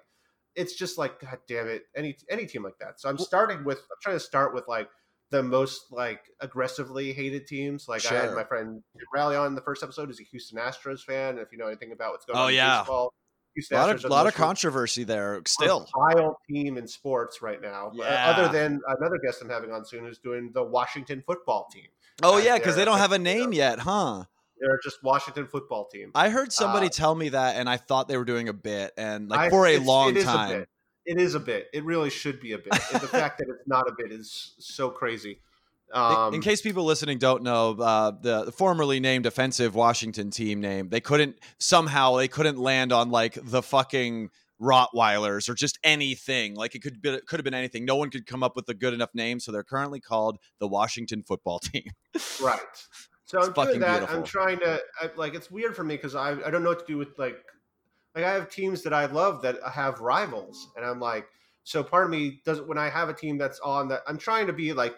it's just like god damn it, any any team like that. So I'm starting with I'm trying to start with like the most like aggressively hated teams. Like I had my friend Rally on in the first episode. is a Houston Astros fan. And if you know anything about what's going Oh, on, in yeah. baseball, A lot of lot of controversy there still. vile team in sports right now. Uh, Yeah. Other than another guest I'm having on soon who's doing the Washington football team. Oh Uh, yeah, because they don't have a you know, name yet, huh? They're just Washington football team. I heard somebody Uh, tell me that, and I thought they were doing a bit, and like I- for a it's- long it is a time. bit. It is a bit. It really should be a bit. The fact that it's not a bit is so crazy. In- Um, in case people listening don't know, uh, the, the formerly named offensive Washington team name, they couldn't somehow they couldn't land on like the fucking Rottweilers or just anything. Like it could be, it could have been anything. No one could come up with a good enough name, so they're currently called the Washington Football Team. right. So It's I'm doing that. beautiful. I'm trying to I, like. It's weird for me because I I don't know what to do with like like I have teams that I love that have rivals, and I'm like, so part of me doesn't when I have a team that's on that I'm trying to be like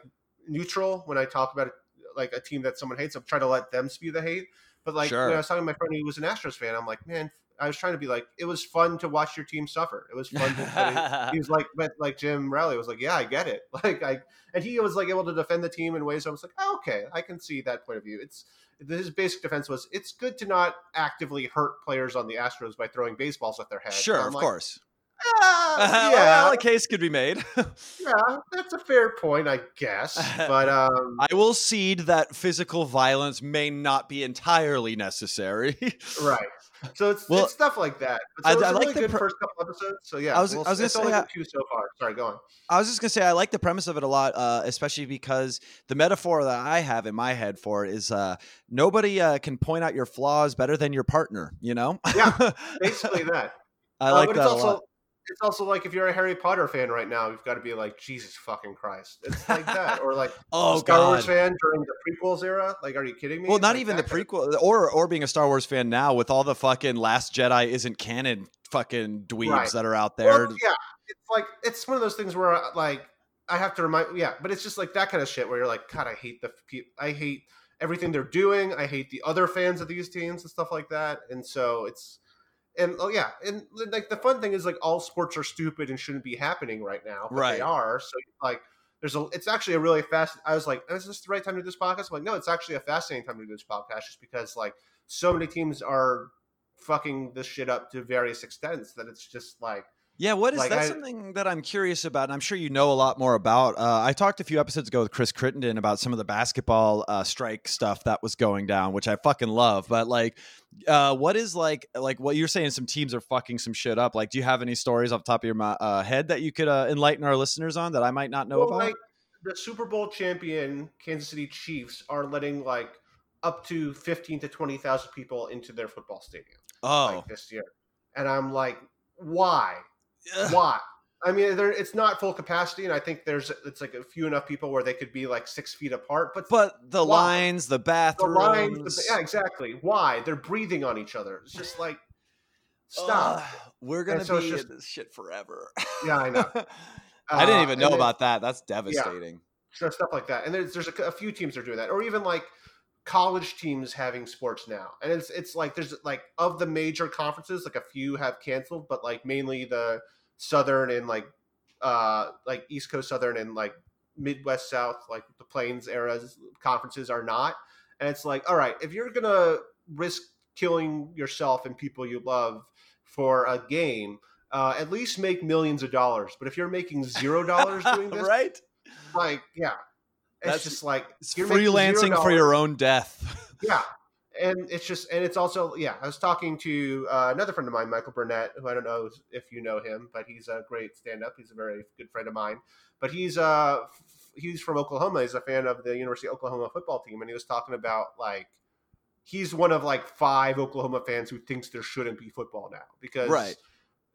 neutral when I talk about like a team that someone hates. I'm trying to let them spew the hate. But like Sure. when I was talking to my friend who was an Astros fan, I'm like, man, I was trying to be like, it was fun to watch your team suffer. It was fun to. he was like, but like Jim Rowley was like, yeah, I get it. Like I, and he was like able to defend the team in ways. I was like, oh, okay, I can see that point of view. It's his basic defense was it's good to not actively hurt players on the Astros by throwing baseballs at their head. sure, of like, course. "Ah, well, yeah, a case could be made. yeah, that's a fair point, I guess. But um, I will cede that physical violence may not be entirely necessary. right. So it's, Well, it's stuff like that. I- so I a like really the good pr- first couple episodes. So yeah, I was- we'll- I was gonna say, only uh, two so far. Sorry, go on. I was just gonna say I like the premise of it a lot, uh, especially because the metaphor that I have in my head for it is uh, nobody uh, can point out your flaws better than your partner. You know? Yeah, Basically that. I Uh, like but that it's a also lot. It's also like if you're a Harry Potter fan right now, you've got to be like Jesus fucking Christ. It's like that, or like Oh Star Wars fan during the prequels era. Like, are you kidding me? Well, not Like, even the that kind of- prequel, or or being a Star Wars fan now with all the fucking Last Jedi isn't canon fucking dweebs Right. that are out there. Well, yeah, it's like it's one of those things where like I have to remind. Yeah, but it's just like that kind of shit where you're like, God, I hate the I hate everything they're doing. I hate the other fans of these teams and stuff like that. And so it's. And oh yeah, and like the fun thing is like all sports are stupid and shouldn't be happening right now, but Right. they are. So like, there's a. It's actually a really fast. I was like, is this the right time to do this podcast? I'm like, no, it's actually a fascinating time to do this podcast, just because like so many teams are fucking this shit up to various extents that it's just like Yeah, what is Like, that's I- something that I'm curious about, and I'm sure you know a lot more about. Uh, I talked a few episodes ago with Chris Crittenden about some of the basketball uh, strike stuff that was going down, which I fucking love. But like, uh, what is like like what you're saying? Some teams are fucking some shit up. Like, do you have any stories off the top of your uh, head that you could uh, enlighten our listeners on that I might not know Well, about? like the Super Bowl champion Kansas City Chiefs are letting like up to fifteen to twenty thousand people into their football stadium oh, like this year, and I'm like, why? Ugh. Why? I mean, there it's not full capacity, and I think there's it's like a few enough people where they could be like six feet apart, but. but the Why? lines, the the lines, the- yeah, exactly. Why they're breathing on each other? It's just like, stop. We're gonna so be just- in this shit forever. Yeah, I know. I didn't Uh, even know then- about that. That's devastating. so stuff like that. And there's there's a, a few teams that are doing that, or even like college teams having sports now. And it's it's like there's like of the major conferences, like a few have canceled, but like mainly the Southern and like uh like East Coast Southern and like Midwest South, like the Plains eras conferences are not. And it's like, all right, if you're gonna risk killing yourself and people you love for a game. Uh, at least make millions of dollars. But if you're making zero dollars doing this, right? like yeah it's That's- just like you're freelancing for your own death. yeah and it's just and it's also yeah i was talking to uh, another friend of mine michael burnett who i don't know if you know him but he's a great stand-up he's a very good friend of mine but he's uh he's from oklahoma he's a fan of the university of oklahoma football team and he was talking about like he's one of like five oklahoma fans who thinks there shouldn't be football now because Right.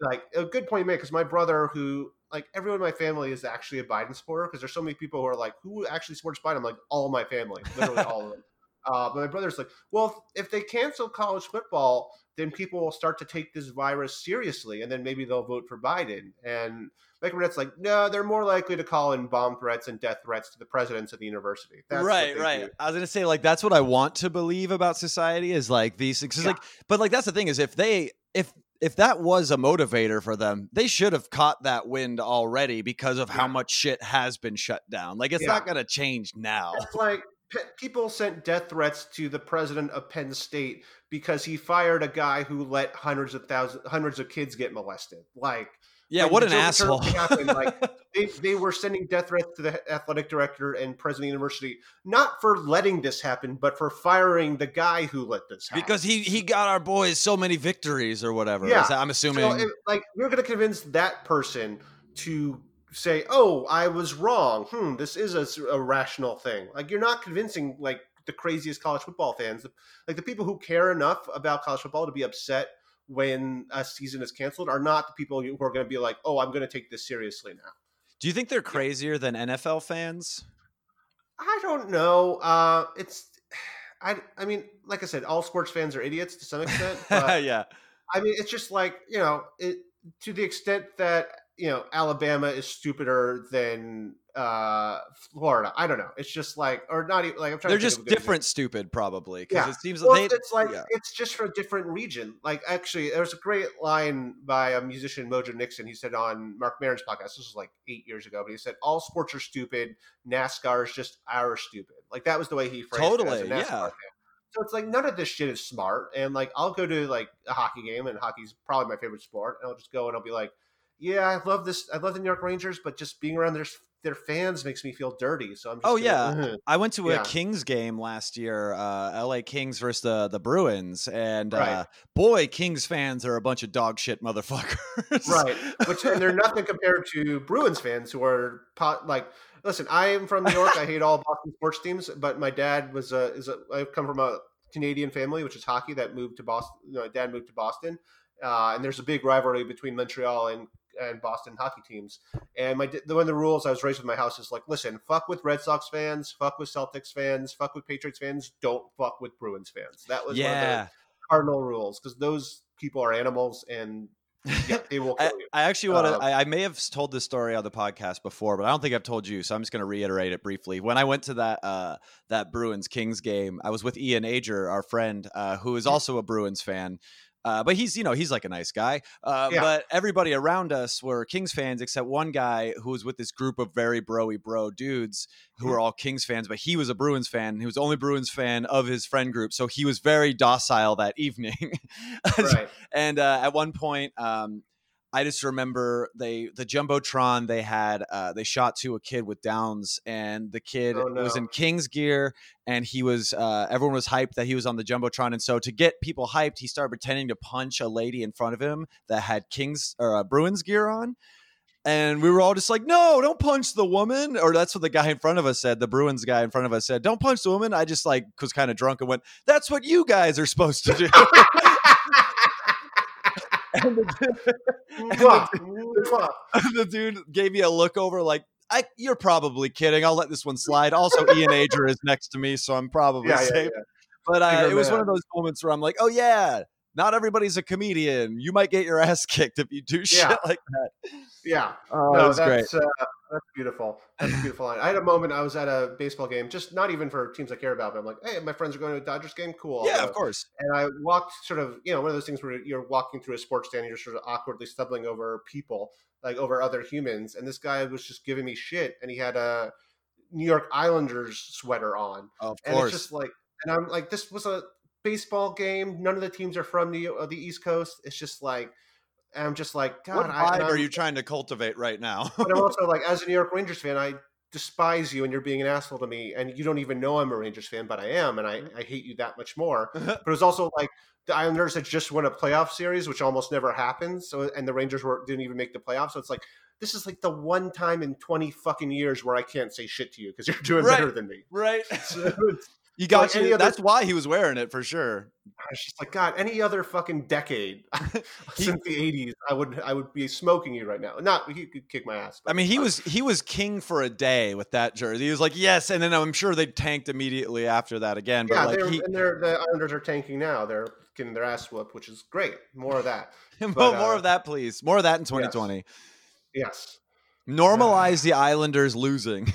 like a good point you make because my brother who like everyone in my family is actually a biden supporter because there's so many people who are like who actually supports biden i'm like all my family literally all of them Uh, but my brother's like, well, if they cancel college football, then people will start to take this virus seriously, and then maybe they'll vote for Biden. And Michael Burnett's like, no, they're more likely to call in bomb threats and death threats to the presidents of the university. That's right, right. do. I was gonna say like that's what I want to believe about society is like these things. Yeah. Like, but like that's the thing is if they if if that was a motivator for them, they should have caught that wind already because of how much shit has been shut down. Like it's Yeah. not gonna change now. It's like pe- people sent death threats to the president of Penn State because he fired a guy who let hundreds of thousands, hundreds of kids get molested. Like, Yeah, like, what an asshole. Happened, like, they, they were sending death threats to the athletic director and president of the university, not for letting this happen, but for firing the guy who let this happen. because he he got our boys so many victories or whatever. Yeah. I'm assuming. So, like, you're going to convince that person to say, "Oh, I was wrong. Hmm, this is a rational thing." Like, you're not convincing like the craziest college football fans, like the people who care enough about college football to be upset when a season is canceled, are not the people who are going to be like, "Oh, I'm going to take this seriously now." Do you think they're crazier than NFL fans? I don't know. Uh, it's, I, I mean, like I said, all sports fans are idiots to some extent. But yeah. I mean, it's just like you know, it, to the extent that you know Alabama is stupider than uh, Florida. I don't know. It's just like, or not even like I'm trying. They're to just different stupid probably because Yeah. it seems Well, they it's like yeah. it's just for a different region. Like actually, there's a great line by a musician, Mojo Nixon. He said on Marc Maron's podcast. This was like eight years ago, but he said all sports are stupid. NASCAR is just our stupid. Like that was the way he phrased it. Totally, yeah. fan. So it's like none of this shit is smart. And like I'll go to like a hockey game, and hockey's probably my favorite sport. And I'll just go and I'll be like, yeah, I love this. I love the New York Rangers, but just being around their their fans makes me feel dirty. So I'm just Oh, gonna- yeah. I went to a Yeah. Kings game last year, uh, LA Kings versus the, the Bruins, and uh, boy, Kings fans are a bunch of dog shit motherfuckers. right? Which and they're nothing compared to Bruins fans who are pot, like. Listen, I am from New York. I hate all Boston sports teams, but my dad was a is a. I come from a Canadian family, which is hockey, that moved to Boston. My dad moved to Boston, uh, and there's a big rivalry between Montreal and and Boston hockey teams. And my one of the rules I was raised with my house is like, listen, fuck with Red Sox fans, fuck with Celtics fans, fuck with Patriots fans, don't fuck with Bruins fans. That was one of Yeah. the cardinal rules because those people are animals and yeah, they will I, kill you. I actually want to. Um, I, I may have told this story on the podcast before, but I don't think I've told you, so I'm just going to reiterate it briefly. When I went to that uh, that Bruins Kings game, I was with Ian Ager, our friend, uh, who is also a Bruins fan. Uh, but he's, you know, he's like a nice guy. Uh, Yeah. But everybody around us were Kings fans, except one guy who was with this group of very broy bro dudes who were all Kings fans. But he was a Bruins fan. He was the only Bruins fan of his friend group, so he was very docile that evening. right. and uh, at one point um, i just remember they the jumbotron they had uh, they shot to a kid with downs and the kid Oh, was in king's gear and he was uh, everyone was hyped that he was on the jumbotron and so to get people hyped he started pretending to punch a lady in front of him that had king's or uh, bruins gear on and we were all just like, no, don't punch the woman. Or that's what the guy in front of us said. The Bruins guy in front of us said, don't punch the woman. I just like was kind of drunk and went, that's what you guys are supposed to do. and the, Mwah, mwah. the dude gave me a look over like, I, you're probably kidding. I'll let this one slide. Also, Ian Ager is next to me, so I'm probably Yeah, yeah, safe. yeah. But uh, it was one of those moments where I'm like, oh yeah, not everybody's a comedian. You might get your ass kicked if you do shit Yeah. like that. Yeah. Oh, no, that's great. uh, that's beautiful. That's a beautiful line. I had a moment. I was at a baseball game, just not even for teams I care about, but I'm like, hey, my friends are going to a Dodgers game. Cool. Yeah, of course. And I walked sort of, you know, one of those things where you're walking through a sports stand, and you're sort of awkwardly stumbling over people, like over other humans. And this guy was just giving me shit, and he had a New York Islanders sweater on, Of and course. it's just like, and I'm like, this was a baseball game. None of the teams are from New uh, the East Coast. It's just like, and I'm just like, God, what vibe are I'm- you trying to cultivate right now? but I'm also like, as a New York Rangers fan, I despise you and you're being an asshole to me, and you don't even know I'm a Rangers fan, but I am, and I, mm-hmm. I hate you that much more. But it was also like the Islanders had just won a playoff series, which almost never happens. So, and the Rangers were didn't even make the playoffs. So it's like this is like the one time in 20 fucking years where I can't say shit to you because you're doing Right. better than me. right. So You got Like you. other- That's why he was wearing it for sure. Just like, God, any other fucking decade He- since the '80s, I would I would be smoking you right now. Not he could kick my ass. I mean, he was he was king for a day with that jersey. He was like, yes, and then I'm sure they tanked immediately after that again. But Yeah, like they're, he, and they're the Islanders are tanking now. They're getting their ass whooped, which is great. More of that. more, but, more uh, of that, please. More of that in 2020. Yes, Normalize the Islanders losing.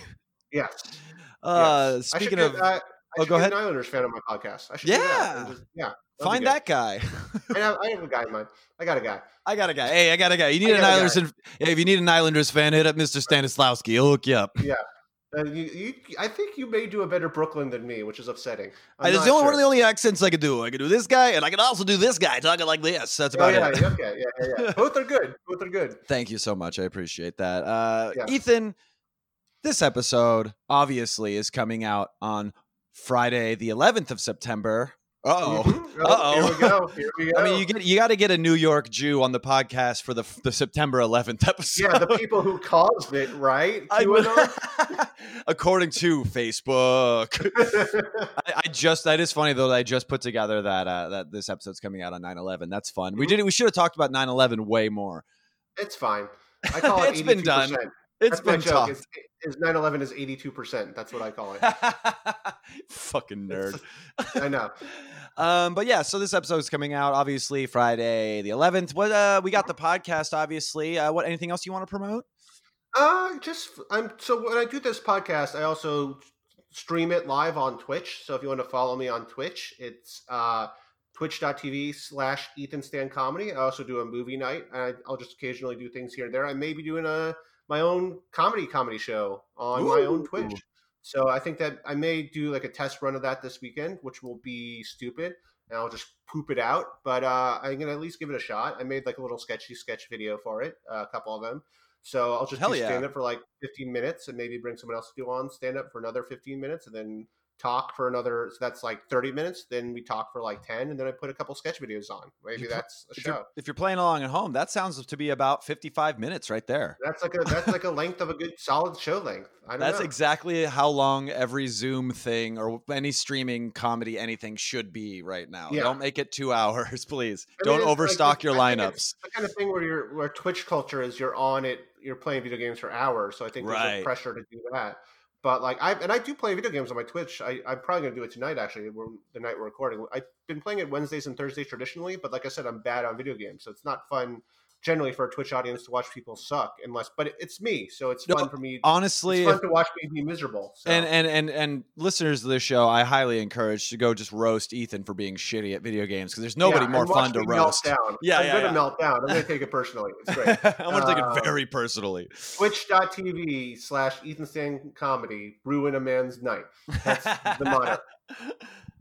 yes. Uh, yes. Speaking get, of, uh, I Oh, should go ahead. An Islanders fan on my podcast. I should. Yeah. just- yeah. find that guy. I have, I have a guy in mind. I got a guy. I got a guy. Hey, I got a guy. You need an. Islanders. Hey, if you need an Islanders fan, hit up Mr. Stanislawski. He'll hook you up. Uh, you, you, I think you may do a better Brooklyn than me, which is upsetting. I'm it's the only one of the only accents I could do. I could do this guy, and I can also do this guy talking like this. That's Oh, about yeah, it. yeah, okay, yeah, yeah, yeah. Both are good. Both are good. Thank you so much. I appreciate that. Uh, Yeah. Ethan, this episode obviously is coming out on Friday, the 11th of September. Uh oh. Uh-oh. Here we go. Here we go. I mean, you get you got to get a New York Jew on the podcast for the the September 11th episode. yeah, the people who caused it, right? I according to Facebook. I, I just that is funny though. That I just put together that uh, that this episode's coming out on 9/11. That's fun. We Mm-hmm. did we should have talked about 9/11 way more. it's fine. I call it It's been done. 82%. It's That's been tough. Is, is 9/11 is 82 percent. That's what I call it. Fucking nerd. I know. Um, but yeah, so this episode is coming out obviously Friday the 11th. What uh, we got the podcast obviously. Uh, what anything else you want to promote? Uh, just I'm so when I do this podcast, I also stream it live on Twitch. So if you want to follow me on Twitch, it's uh twitch.tv slash Ethan Stan Comedy. I also do a movie night. I, I'll just occasionally do things here and there. I may be doing a my own comedy comedy show on my own Twitch. So I think that I may do like a test run of that this weekend, which will be stupid. And I'll just poop it out, but uh, I'm gonna at least give it a shot. I made like a little sketchy sketch video for it, uh, a couple of them. So I'll just Hell do yeah. stand up for like 15 minutes and maybe bring someone else to do on stand up for another 15 minutes and then talk for another. So that's like 30 minutes. Then we talk for like 10 and then I put a couple sketch videos on. Maybe that's a If you're, show. if you're playing along at home, that sounds to be about 55 minutes right there. That's like a that's like a length of a good solid show length. I don't That's know. exactly how long every Zoom thing or any streaming comedy anything should be right now. Yeah. Don't make it two hours, please. I Don't like overstock this- your lineups. the kind of thing where you're where Twitch culture is you're on it, you're playing video games for hours. So I think there's Right. a pressure to do that. But like I and I do play video games on my Twitch. I, I'm probably gonna do it tonight. Actually, the night we're recording. I've been playing it Wednesdays and Thursdays traditionally, but like I said, I'm bad on video games, so it's not fun generally for a Twitch audience to watch people suck. Unless, but it's me, so it's No, fun for me. Honestly, it's if- fun to watch me be miserable. So. and and and and listeners of this show, I highly encourage to go just roast Ethan for being shitty at video games because there's nobody Yeah, more fun to roast. Down. Yeah, I'm yeah, gonna yeah. melt down. I'm gonna take it personally. It's great. I'm gonna take Uh, it very personally. twitch.tv slash Ethan Stan comedy ruin a man's night. That's the motto.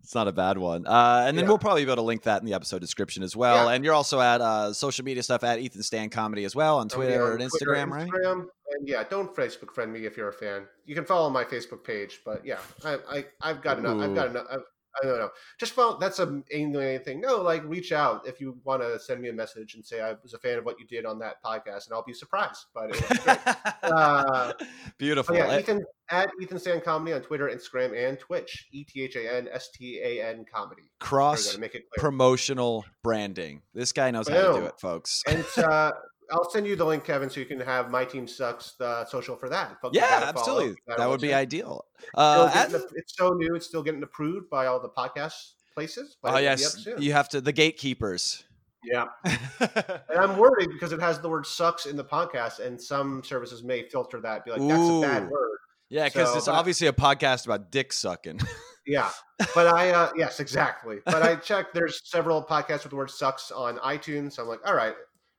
It's not a bad one. Uh, and then Yeah. we'll probably be able to link that in the episode description as well. Yeah. And you're also at uh, social media stuff at Ethan Stan Comedy as well on Twitter and Twitter, Instagram, right? Instagram, and yeah, don't Facebook friend me if you're a fan. You can follow my Facebook page, but yeah, I, I I've got enough. I've got enough. I've, I don't know. Just follow. That's a doing anything. No, like reach out if you want to send me a message and say I was a fan of what you did on that podcast, and I'll be surprised. But it. Uh, Beautiful. But yeah, Eh, Ethan at Ethan Stan Comedy on Twitter, Instagram, and Twitch. E T H A N S T A N Comedy. There we go, Cross promotional branding. This guy knows how to do it, folks. and uh, I'll send you the link, Kevin, so you can have my team sucks the social for that. You Yeah, absolutely. you That would be it. ideal. Uh, getting at- the- it's so new; it's still getting approved by all the podcast places. But oh it will be yes, you have to the gatekeepers. yeah. And I'm worried because it has the word "sucks" in the podcast, and some services may filter that, be like, "That's a bad word." yeah, because So, it's but obviously a podcast about dick sucking. Yeah, but I uh, yes, exactly. But I checked. There's several podcasts with the word "sucks" on iTunes. So I'm like, all right,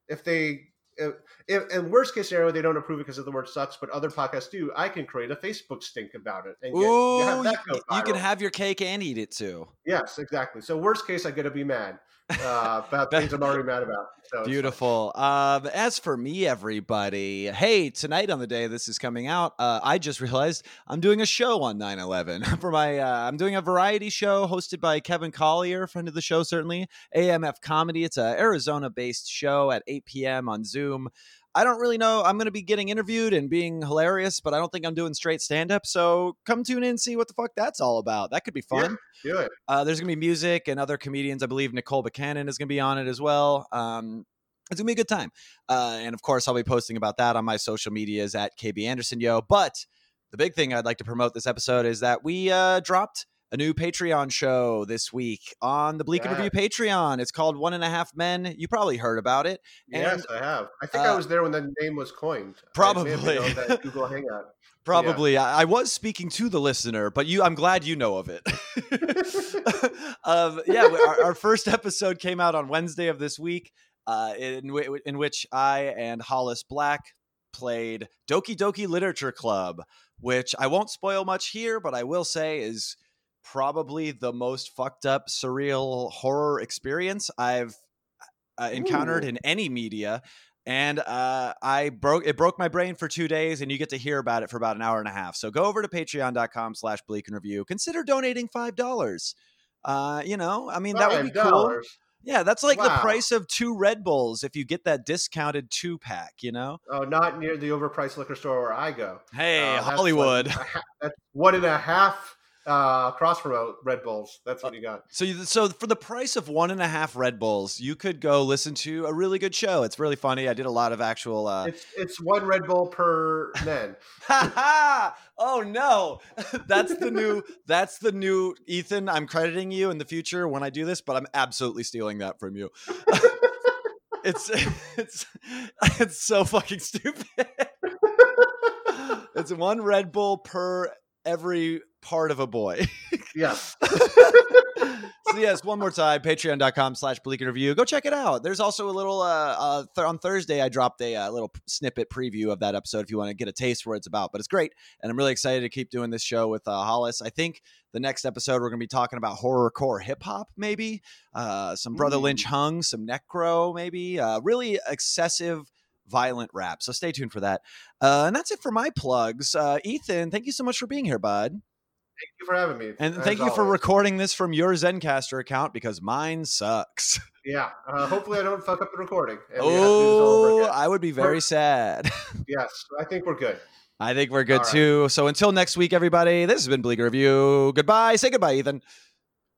if they, if, if in worst case scenario they don't approve it because of the word "sucks," but other podcasts do, I can create a Facebook stink about it and get, Ooh, have you, that go you can have your cake and eat it too. yes, exactly. So worst case, I get to be mad uh, about things I'm already mad about. So. Beautiful. Um, as for me, everybody, hey, tonight on the day this is coming out, uh, I just realized I'm doing a show on 9 11 for my, uh, I'm doing a variety show hosted by Kevin Collier, friend of the show, certainly. AMF Comedy. It's a Arizona based show at 8 p.m. on Zoom. I don't really know. I'm going to be getting interviewed and being hilarious, but I don't think I'm doing straight stand up. So come tune in and see what the fuck that's all about. That could be fun. Do it. Uh, there's going to be music and other comedians. I believe Nicole Buchanan is going to be on it as well. Um, it's going to be a good time. Uh, and of course, I'll be posting about that on my social medias at KB Anderson Yo. But the big thing I'd like to promote this episode is that we uh, dropped a new Patreon show this week on the Bleak and Yeah. Review Patreon. It's called One and a Half Men. You probably heard about it. Yes, I have. I think uh, I was there when the name was coined. I may have Probably. that Google Hangout. Probably. I, I was speaking to the listener, but you I'm glad you know of it. um, yeah, our, our first episode came out on Wednesday of this week, uh, in, w- in which I and Hollis Black played Doki Doki Literature Club, which I won't spoil much here, but I will say is probably the most fucked up surreal horror experience I've uh, encountered Ooh. in any media and uh, I broke it broke my brain for two days, and you get to hear about it for about an hour and a half. So go over to patreon.com slash bleak and review. Consider donating five dollars. Uh, you know, I mean that would be cool. Yeah, that's like the price of two Red Bulls if you get that discounted two pack, you know? Oh, not near the overpriced liquor store where I go. Hey, Uh, that's like Hollywood. that's one and a half uh, cross promote Red Bulls. That's what you got. So, you, so for the price of one and a half Red Bulls, you could go listen to a really good show. It's really funny. I did a lot of actual. Uh, It's it's one Red Bull per ha! Oh no, that's the new. That's the new Ethan. I'm crediting you in the future when I do this, but I'm absolutely stealing that from you. it's it's it's so fucking stupid. it's one Red Bull per every part of a boy. Yeah. so yes, one more time, patreon.com slash bleak and review. Go check it out. There's also a little, uh, uh th- on Thursday, I dropped a uh, little snippet preview of that episode if you want to get a taste for what it's about, but it's great. And I'm really excited to keep doing this show with uh, Hollis. I think the next episode, we're going to be talking about horrorcore hip hop, maybe, uh, some Brother Ooh. Lynch Hung, some Necro, maybe, uh, really excessive violent rap. So stay tuned for that. Uh, and that's it for my plugs. Uh, Ethan, thank you so much for being here, bud. Thank you for having me. And thank you for recording this from your Zencastr account because mine sucks. Yeah. Uh, hopefully, I don't fuck up the recording. and we have to do this all over Oh. I would be very sad. Yes, I think we're good. I think we're good All right. too. So until next week, everybody, this has been Bleak Review. Goodbye. Say goodbye, Ethan.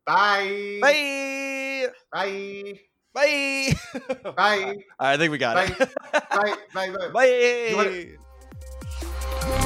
Bye. Bye. Bye. Bye. Bye. I think we got Bye. it. Bye. Bye. Bye. Bye. You wanna-